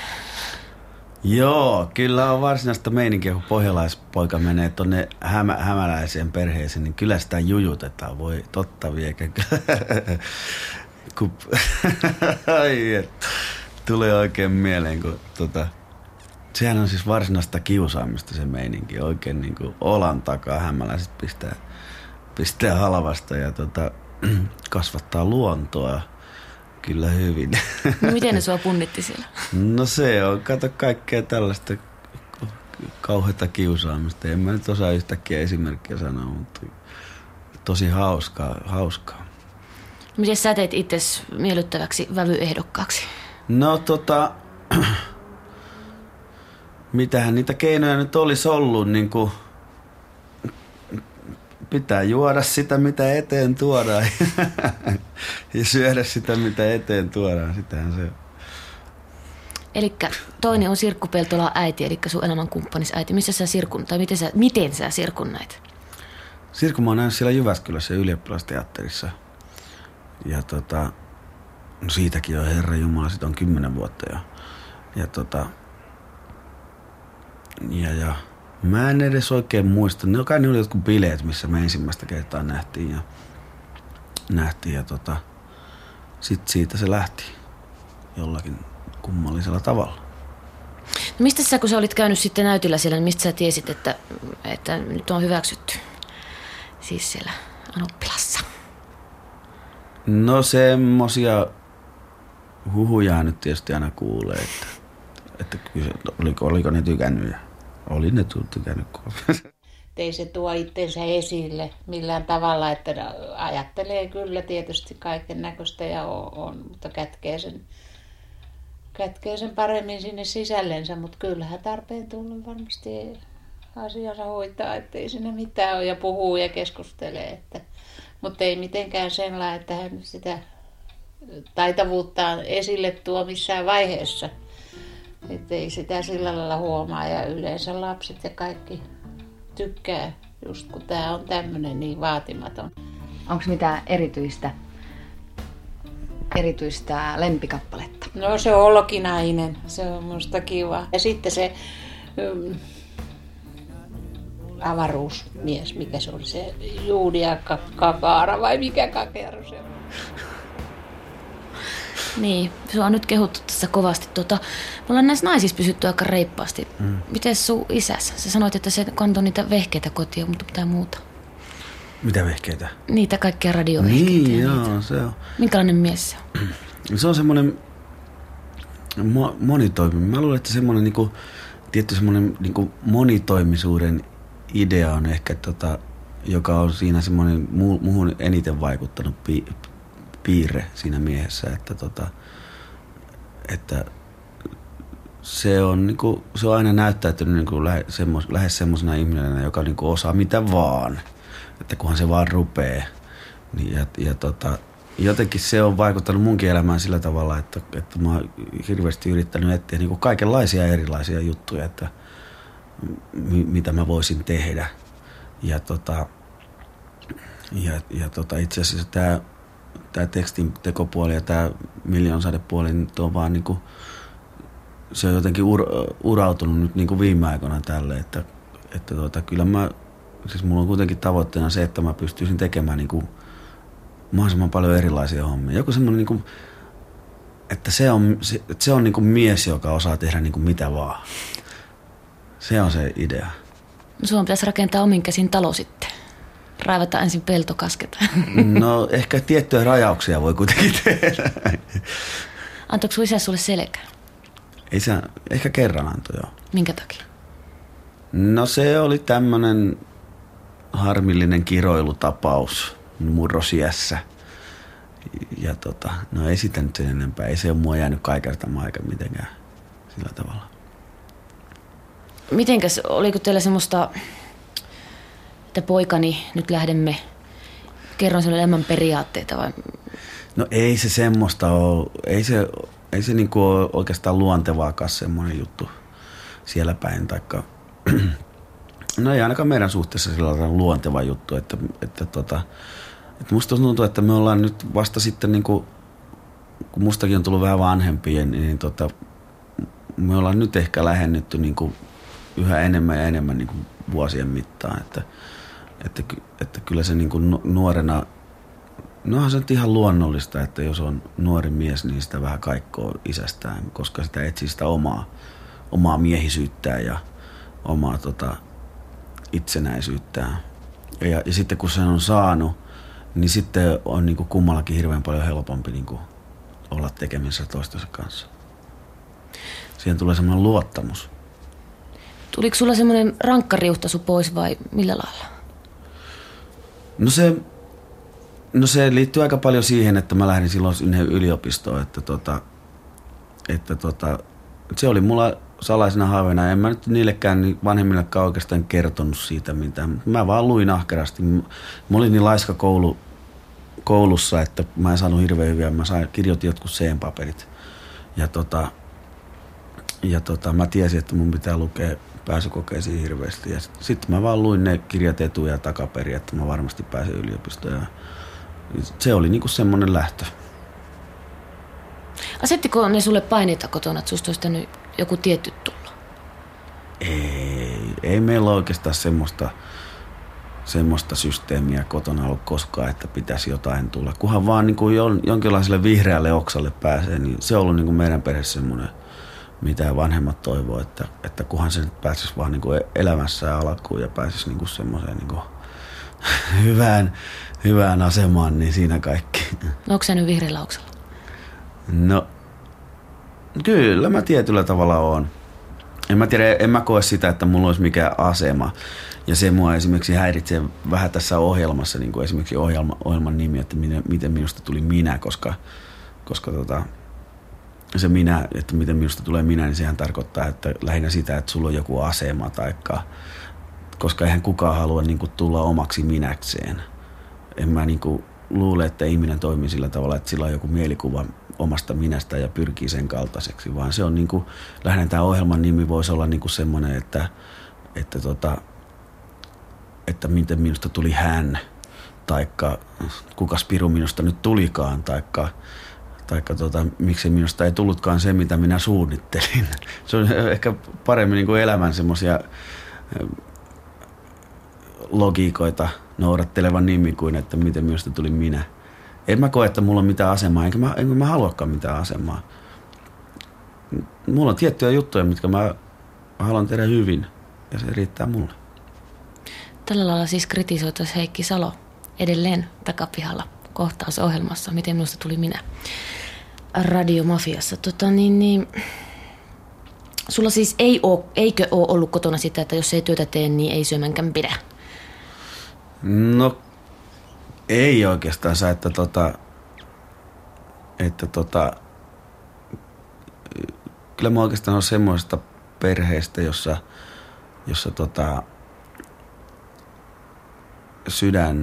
Joo, kyllä on varsinaista meininkiä, kun pohjalaispoika menee tuonne hämä, hämäläiseen perheeseen, niin kyllä sitä jujutetaan, voi totta viekä. kun, ai, tulee oikein mieleen, kun tota, sehän on siis varsinaista kiusaamista se meininki, oikein niin kuin olan takaa hämäläiset pistää, pistää halvasta ja tota, kasvattaa luontoa kyllä hyvin. No miten ne sua punnitti siellä? No se on, kato kaikkea tällaista kauheita kiusaamista. En mä nyt osaa yhtäkkiä esimerkkiä sanoa, mutta tosi hauskaa. hauskaa. Miten sä teit itse miellyttäväksi vävyehdokkaaksi? No tota, mitähän niitä keinoja nyt olisi ollut, niin kuin pitää juoda sitä, mitä eteen tuodaan ja syödä sitä, mitä eteen tuodaan. Sitähän se. Eli toinen on Sirkku Peltola äiti, eli sun elämänkumppanis äiti. Missä sä sirkun, tai miten sä, miten sä sirkunnait? Sirkku mä oon nähnyt siellä Jyväskylässä ylioppilasteatterissa. Ja tota, no siitäkin on Herra Jumala, siitä on kymmenen vuotta jo. Ja tota, ja, ja mä en edes oikein muista. Ne kai ne oli jotkut bileet, missä me ensimmäistä kertaa nähtiin ja nähtiin ja tota, sit siitä se lähti jollakin kummallisella tavalla. No mistä sä, kun sä olit käynyt sitten näytillä siellä, niin mistä sä tiesit, että, että nyt on hyväksytty? Siis siellä Anoppilassa. No semmosia huhuja nyt tietysti aina kuulee, että, että oliko, oliko ne tykännyt ja oli ne tykännyt. Ei se tuo itsensä esille millään tavalla, että ajattelee kyllä tietysti kaiken näköistä ja on, on, mutta kätkee sen, kätkee sen paremmin sinne sisällensä, mutta kyllähän tarpeen tullut varmasti asiansa hoitaa, ettei sinne mitään ole ja puhuu ja keskustelee, että mutta ei mitenkään sellainen, että hän sitä taitavuuttaan esille tuo missään vaiheessa. Että ei sitä sillä lailla huomaa ja yleensä lapset ja kaikki tykkää, just kun tämä on tämmöinen niin vaatimaton. Onko mitään erityistä, erityistä lempikappaletta? No se on olkinainen, se on musta kiva. Ja sitten se um, avaruusmies, mikä se oli se Juudia Kakaara vai mikä Kakero se on. Niin, se on nyt kehuttu tässä kovasti. Tota, me ollaan näissä naisissa pysytty aika reippaasti. Mm. Miten sun isäs? Sä sanoit, että se kantoi niitä vehkeitä kotia, mutta mitä muuta? Mitä vehkeitä? Niitä kaikkia radiovehkeitä. Niin, joo, niitä. se on. Minkälainen mies se on? Se on semmoinen mo- monitoimi. Mä luulen, että semmoinen niinku, tietty semmoinen niinku monitoimisuuden idea on ehkä tota, joka on siinä semmoinen mu- muuhun eniten vaikuttanut pi- piirre siinä miehessä, että tota, että se on, niinku, se on aina näyttäytynyt niinku lähe, semmos, lähes semmoisena ihmisenä, joka niinku osaa mitä vaan. Että kunhan se vaan rupee. Niin, ja, ja tota, jotenkin se on vaikuttanut munkin elämään sillä tavalla, että, että mä oon hirveästi yrittänyt etsiä niinku kaikenlaisia erilaisia juttuja, että mi, mitä mä voisin tehdä. Ja, tota, ja, ja tota, itse asiassa tämä tää tekstin tekopuoli ja tämä miljoonsadepuoli nyt on vaan niinku, se on jotenkin ur, urautunut nyt niinku viime aikoina tälle, että, että tota, kyllä mä, siis mulla on kuitenkin tavoitteena se, että mä pystyisin tekemään niinku mahdollisimman paljon erilaisia hommia. Joku semmoinen niinku, että se on, se, että se on niinku mies, joka osaa tehdä niinku mitä vaan. Se on se idea. Suomen pitäisi rakentaa omin käsin talo sitten. Raivata ensin pelto, kasketaan. No ehkä tiettyjä rajauksia voi kuitenkin tehdä. Antoiko sun isä sulle selkää? Ei se, ehkä kerran antoi joo. Minkä takia? No se oli tämmönen harmillinen kiroilutapaus murrosiässä. Ja tota, no ei sitä nyt sen enempää. Ei se ole mua jäänyt kaikertamaan aika mitenkään sillä tavalla. Mitenkäs, oliko teillä semmoista, että poikani, nyt lähdemme, kerron sinulle elämän periaatteita vai No ei se semmoista ole. Ei se, ei se niinku ole oikeastaan luontevaakaan semmoinen juttu siellä päin. Taikka, no ei ainakaan meidän suhteessa sillä luonteva juttu, että, että, tota, että musta tuntuu, että me ollaan nyt vasta sitten niinku, kun mustakin on tullut vähän vanhempia, niin, niin tota, me ollaan nyt ehkä lähennytty niinku yhä enemmän ja enemmän niinku vuosien mittaan, että, että, että kyllä se niinku nu- nuorena No onhan se nyt ihan luonnollista, että jos on nuori mies, niin sitä vähän kaikkoo isästään, koska sitä etsii sitä omaa, omaa miehisyyttään ja omaa tota, itsenäisyyttään. Ja, ja sitten kun sen on saanut, niin sitten on niin kuin kummallakin hirveän paljon helpompi niin kuin olla tekemisissä toistensa kanssa. Siihen tulee semmoinen luottamus. tuliko sulla semmoinen rankkariuhtasu pois vai millä lailla? No se, no se liittyy aika paljon siihen, että mä lähdin silloin sinne yliopistoon, että, tota, että tota, se oli mulla salaisena haaveena. En mä nyt niillekään niin vanhemmillekaan oikeastaan kertonut siitä mitään. Mä vaan luin ahkerasti. Mä olin niin laiska koulu, koulussa, että mä en saanut hirveän hyviä. Mä sain, kirjoitin jotkut C-paperit. Ja tota, ja tota, mä tiesin, että mun pitää lukea pääsykokeisiin hirveästi. Ja sitten mä vaan luin ne kirjat etu- ja takaperin, että mä varmasti pääsen yliopistoon. Ja se oli niinku semmoinen lähtö. Asettiko ne sulle paineita kotona, että susta olisi joku tietty tulla? Ei, ei meillä oikeastaan semmoista, semmoista systeemiä kotona ollut koskaan, että pitäisi jotain tulla. Kunhan vaan niin kuin jonkinlaiselle vihreälle oksalle pääsee, niin se on ollut niin kuin meidän perheessä semmoinen, mitä vanhemmat toivoo, että, että kunhan se nyt pääsisi vaan niin kuin elämässä alkuun ja pääsisi niin kuin semmoiseen niin kuin hyvään, hyvään asemaan, niin siinä kaikki. No, onko sä nyt vihreällä oksalla? No, kyllä mä tietyllä tavalla on. En mä tiedä, en mä koe sitä, että mulla olisi mikään asema. Ja se mua esimerkiksi häiritsee vähän tässä ohjelmassa, niin kuin esimerkiksi ohjelma, ohjelman nimi, että miten, miten minusta tuli minä, koska, koska tota, se minä, että miten minusta tulee minä, niin sehän tarkoittaa, että lähinnä sitä, että sulla on joku asema, taikka, koska eihän kukaan halua niin kuin, tulla omaksi minäkseen. En mä niin kuin, luule, että ihminen toimii sillä tavalla, että sillä on joku mielikuva omasta minästä ja pyrkii sen kaltaiseksi, vaan se on niin kuin, lähinnä tämä ohjelman nimi voisi olla niin kuin semmoinen, että, että, tota, että miten minusta tuli hän, taikka kuka Spiru minusta nyt tulikaan, taikka, taikka tota, miksi minusta ei tullutkaan se, mitä minä suunnittelin. Se on ehkä paremmin niin kuin elämän semmoisia logiikoita noudatteleva nimi kuin että miten minusta tuli minä. En mä koe, että mulla on mitään asemaa, enkä mä, enkä mä haluakaan mitään asemaa. Mulla on tiettyjä juttuja, mitkä mä haluan tehdä hyvin, ja se riittää mulle. Tällä lailla siis kritisoitaisiin Heikki Salo edelleen takapihalla kohtausohjelmassa, miten minusta tuli minä radiomafiassa. Tota, niin, niin, sulla siis ei oo, eikö ole ollut kotona sitä, että jos ei työtä tee, niin ei syömänkään pidä? No ei oikeastaan että tota, että tota, kyllä mä oikeastaan on semmoista perheestä, jossa, jossa tota, sydän,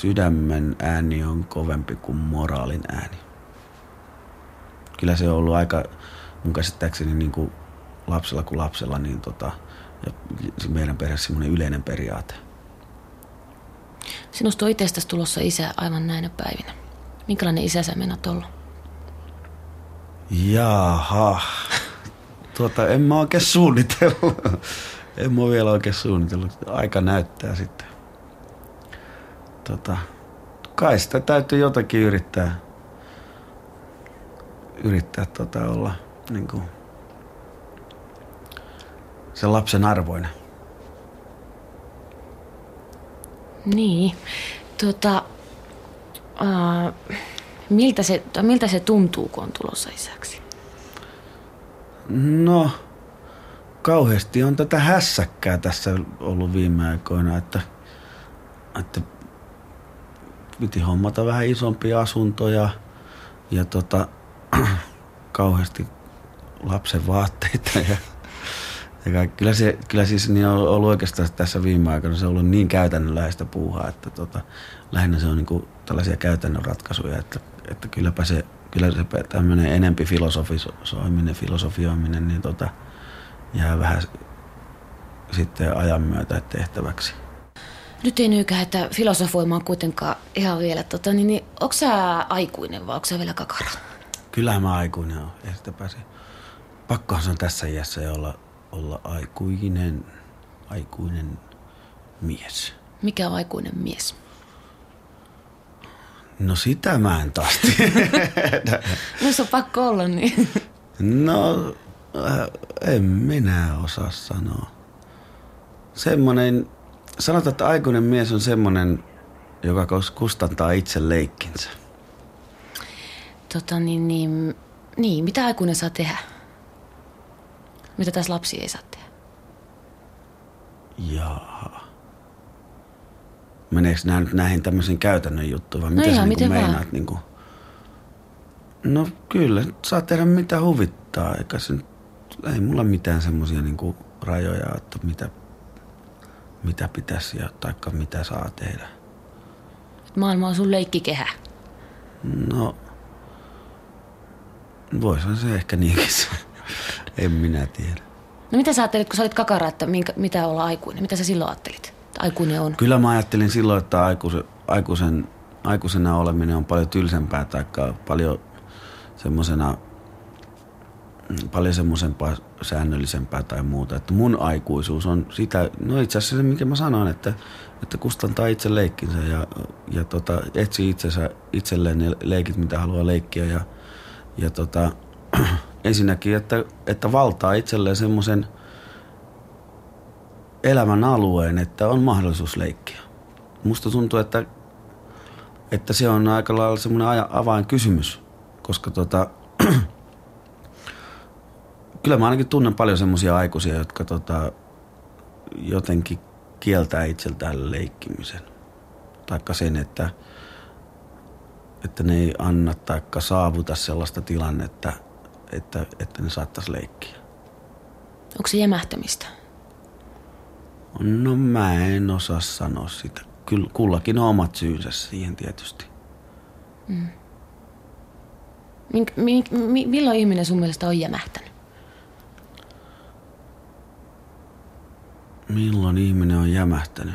sydämen ääni on kovempi kuin moraalin ääni. Kyllä se on ollut aika, mun käsittääkseni niin kuin lapsella kuin lapsella, niin tota, ja meidän perheessä semmoinen yleinen periaate. Sinusta on itsestäsi tulossa isä aivan näinä päivinä. Minkälainen isä sä menat olla? Jaha. Tuota, en mä oikein suunnitellut. En mä vielä oikein suunnitellut. Aika näyttää sitten. Tota, kai sitä täytyy jotakin yrittää, yrittää tota olla niin kuin, sen lapsen arvoinen. Niin. Tota, äh, miltä, se, miltä se tuntuu, kun on tulossa isäksi? No, kauheasti on tätä hässäkkää tässä ollut viime aikoina, että, että piti hommata vähän isompia asuntoja ja tota, kauheasti lapsen vaatteita ja, ja. Kyllä, se, kyllä siis niin on ollut oikeastaan tässä viime aikoina se on ollut niin käytännönläheistä puuhaa, että tota, lähinnä se on niin kuin tällaisia käytännön ratkaisuja, että, että kylläpä se, kyllä se tämmöinen enempi filosofisoiminen, filosofioiminen, niin tota, jää vähän sitten ajan myötä tehtäväksi. Nyt ei nyykää, että filosofoimaan kuitenkaan ihan vielä. Tota, niin, niin, onko sä aikuinen vai onko sä vielä kakara? Kyllähän mä aikuinen on. Ei sitä pääse. Pakkohan se on tässä iässä jo olla, olla aikuinen, aikuinen mies. Mikä on aikuinen mies? No sitä mä en taas no se on pakko olla niin. no äh, en minä osaa sanoa. Semmonen, sanotaan, että aikuinen mies on semmonen, joka kustantaa itse leikkinsä. Tota niin, niin, niin, mitä aikuinen saa tehdä? Mitä tässä lapsi ei saa tehdä? Jaa. Meneekö nämä nyt näihin tämmöisiin käytännön juttuihin vai no mitä ihan, sä niin miten meinaat? vaan. Niin kuin? No kyllä, saa tehdä mitä huvittaa. Eikä se, ei mulla mitään semmoisia niin rajoja, että mitä, mitä pitäisi ja taikka mitä saa tehdä. Maailma on sun leikkikehä. No, voisihan se ehkä niinkin. En minä tiedä. No mitä sä ajattelit, kun sä olit kakara, että minkä, mitä olla aikuinen? Mitä sä silloin ajattelit? Että aikuinen on. Kyllä mä ajattelin silloin, että aikuisen, aikuisen, aikuisena oleminen on paljon tylsempää tai paljon semmosena paljon semmoisempaa säännöllisempää tai muuta. Että mun aikuisuus on sitä, no itse asiassa se, mikä mä sanoin, että, että kustantaa itse leikkinsä ja, ja tota, etsii itsensä, itselleen ne leikit, mitä haluaa leikkiä ja, ja tota, ensinnäkin, että, että valtaa itselleen semmoisen elämän alueen, että on mahdollisuus leikkiä. Musta tuntuu, että, että se on aika lailla semmoinen avainkysymys, koska tota, kyllä mä ainakin tunnen paljon semmoisia aikuisia, jotka tota, jotenkin kieltää itseltään leikkimisen. Taikka sen, että, että ne ei anna taikka saavuta sellaista tilannetta, että, että ne saattaisi leikkiä. Onko se jämähtämistä? No mä en osaa sanoa sitä. Kyllä kullakin on omat syynsä siihen tietysti. Mink, mi, mi, milloin ihminen sun mielestä on jämähtänyt? Milloin ihminen on jämähtänyt?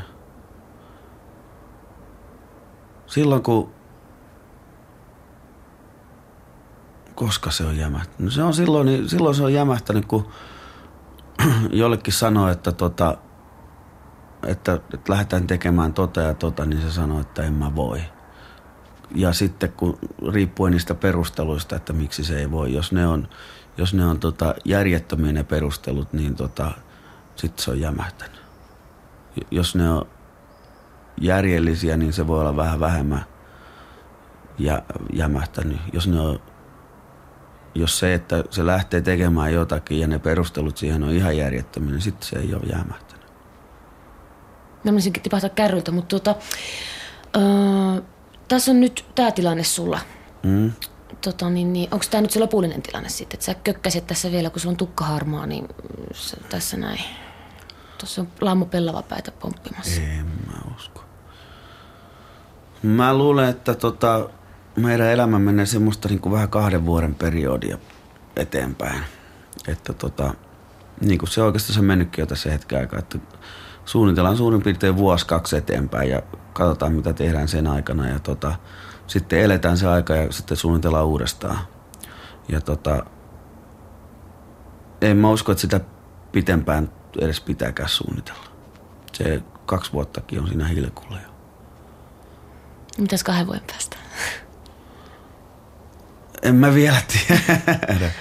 Silloin kun... Koska se on jämähtänyt? No se on silloin, niin silloin se on jämähtänyt, kun jollekin sanoo, että, tota, että, että lähdetään tekemään tota ja tota, niin se sanoo, että en mä voi. Ja sitten kun riippuen niistä perusteluista, että miksi se ei voi, jos ne on, jos ne on tota järjettömiä ne perustelut, niin tota, sitten se on jämähtänyt. Jos ne on, järjellisiä, niin se voi olla vähän vähemmän ja, jämähtänyt. Jos, ne on, jos se, että se lähtee tekemään jotakin ja ne perustelut siihen on ihan järjettömiä, niin sitten se ei ole jämähtänyt. Mä menisinkin tipahtaa kärryltä, mutta tuota, öö, tässä on nyt tämä tilanne sulla. Mm. Tota, niin, niin, onko tämä nyt se lopullinen tilanne sitten? Että sä kökkäsit tässä vielä, kun sulla on tukka harmaa, niin tässä näin. Tuossa on Lammo pellava päätä pomppimassa. En mä usko. Mä luulen, että tota, meidän elämä menee semmoista niin kuin vähän kahden vuoden periodia eteenpäin. Että tota, niin kuin se oikeastaan se mennytkin jo tässä hetken aikaa, että suunnitellaan suurin piirtein vuosi kaksi eteenpäin ja katsotaan mitä tehdään sen aikana ja tota, sitten eletään se aika ja sitten suunnitellaan uudestaan. Ja tota, en mä usko, että sitä pitempään edes pitääkään suunnitella. Se kaksi vuottakin on siinä hilkulla jo. Mitäs kahden vuoden päästä? En mä vielä tiedä.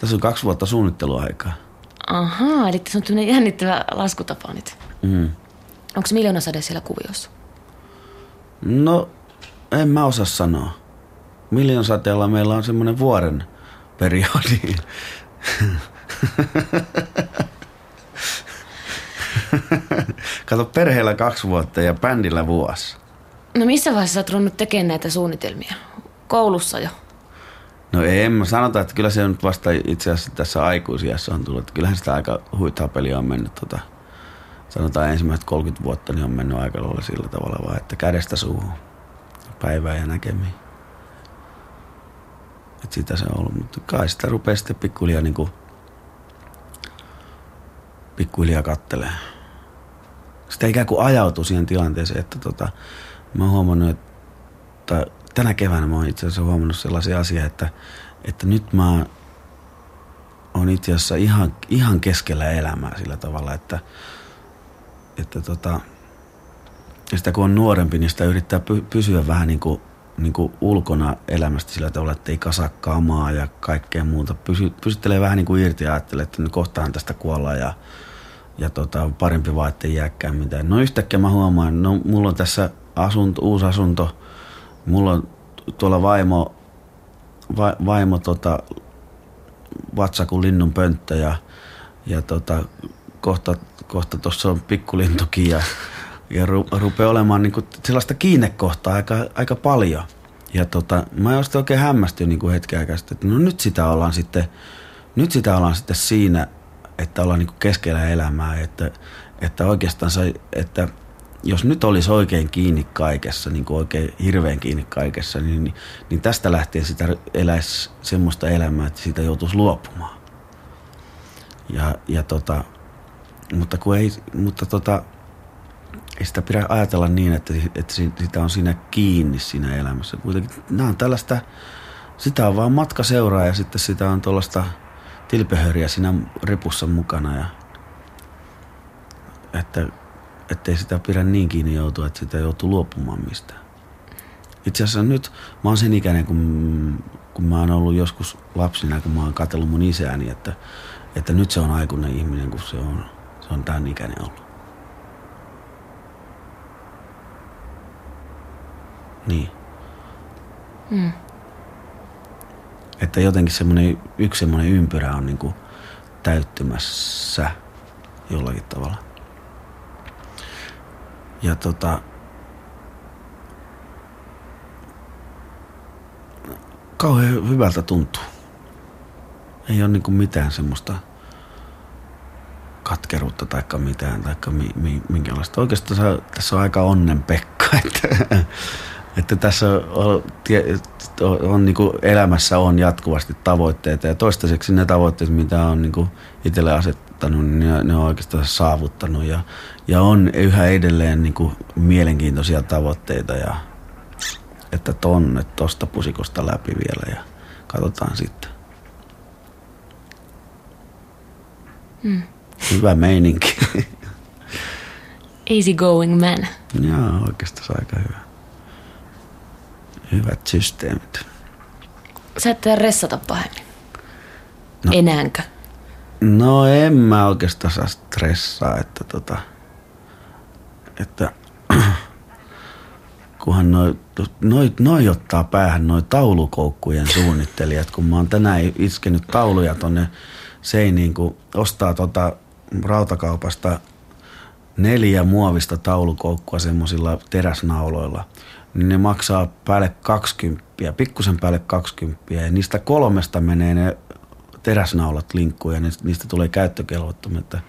Tässä on kaksi vuotta suunnitteluaikaa. Ahaa, eli tässä on tämmöinen jännittävä laskutapa nyt. Mm. Onko se miljoona sade siellä kuviossa? No, en mä osaa sanoa. Miljoon sateella meillä on semmoinen vuoren periodi. Kato, perheellä kaksi vuotta ja bändillä vuosi. No missä vaiheessa sä oot tekemään näitä suunnitelmia? Koulussa jo? No ei, mä sanota, että kyllä se nyt vasta itse asiassa tässä aikuisiassa on tullut. Kyllähän sitä aika huitaa peliä on mennyt tota, sanotaan ensimmäiset 30 vuotta, niin on mennyt aika lailla sillä tavalla vaan, että kädestä suuhun päivää ja näkemiin. Että sitä se on ollut, mutta kai sitä rupeaa sitten pikkuhiljaa niin kuin, pikkuhiljaa kattelee. Sitä ikään kuin ajautuu siihen tilanteeseen, että tota, mä oon huomannut, että tänä keväänä mä oon itse asiassa huomannut sellaisia asioita, että, että nyt mä oon itse asiassa ihan, ihan keskellä elämää sillä tavalla, että, että tota, ja sitä kun on nuorempi, niin sitä yrittää pysyä vähän niin kuin, niin kuin ulkona elämästä sillä tavalla, että ei kasaa kamaa ja kaikkea muuta. Pysy, pysyttelee vähän niin kuin irti ja ajattelee, että nyt kohtaan tästä kuolla ja, ja tota, parempi vaan, ettei jääkään mitään. No yhtäkkiä mä huomaan, no mulla on tässä asunto, uusi asunto, mulla on tuolla vaimo, va, vaimo tota, vatsa kuin linnun pönttö ja, ja tota, kohta kohta on pikkulintukin ja, ja ru, rupeaa olemaan niin kuin sellaista kiinnekohtaa aika, aika paljon. Ja tota, mä olen oikein hämmästynyt niin kuin hetken aikaa sitten, että no nyt sitä ollaan sitten, nyt sitä ollaan sitten siinä, että ollaan niin keskellä elämää, että, että oikeastaan se, että jos nyt olisi oikein kiinni kaikessa, niin kuin oikein hirveän kiinni kaikessa, niin, niin, niin tästä lähtien sitä eläisi semmoista elämää, että siitä joutuisi luopumaan. Ja, ja tota, mutta, kun ei, mutta tota, ei sitä pidä ajatella niin, että, että sitä on siinä kiinni siinä elämässä. Kuitenkin nämä on tällaista, sitä on vaan matka seuraa ja sitten sitä on tuollaista tilpehöriä siinä ripussa mukana. Ja, että ettei sitä pidä niin kiinni joutua, että sitä joutuu luopumaan mistään. Itse asiassa nyt mä oon sen ikäinen, kun, kun mä oon ollut joskus lapsina, kun mä oon katsellut mun isääni, että, että nyt se on aikuinen ihminen, kun se on se on tämän ikäinen ollut. Niin. Mm. Että jotenkin semmoinen, yksi semmoinen ympyrä on niinku täyttymässä jollakin tavalla. Ja tota, kauhean hyvältä tuntuu. Ei ole niinku mitään semmoista katkeruutta tai mitään, tai mi, mi, minkälaista. Oikeastaan tässä on aika onnen Pekka, että, että tässä on, on, on niin kuin elämässä on jatkuvasti tavoitteita ja toistaiseksi ne tavoitteet, mitä on niin itselle asettanut, niin ne, ne on oikeastaan saavuttanut ja, ja on yhä edelleen niin kuin mielenkiintoisia tavoitteita ja että tonne tosta pusikosta läpi vielä ja katsotaan sitten. Mm. Hyvä meininki. Easy going man. Joo, oikeastaan aika hyvä. Hyvät systeemit. Sä et ressata pahemmin. No. Enäänkö? No en mä oikeastaan saa stressaa, että tota, että kunhan noi, noi, noi ottaa päähän noi taulukoukkujen suunnittelijat, kun mä oon tänään iskenyt tauluja tonne seiniin, kun ostaa tota rautakaupasta neljä muovista taulukoukkua semmoisilla teräsnauloilla, niin ne maksaa päälle 20, pikkusen päälle 20, ja niistä kolmesta menee ne teräsnaulat linkkuun ja niistä tulee käyttökelvottomia, että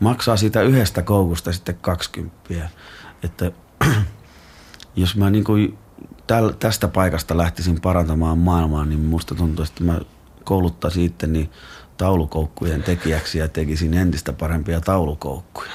maksaa siitä yhdestä koukusta sitten 20. Että jos mä niin kuin tästä paikasta lähtisin parantamaan maailmaa, niin musta tuntuu, että mä kouluttaisin itteni taulukoukkujen tekijäksi ja tekisin entistä parempia taulukoukkuja.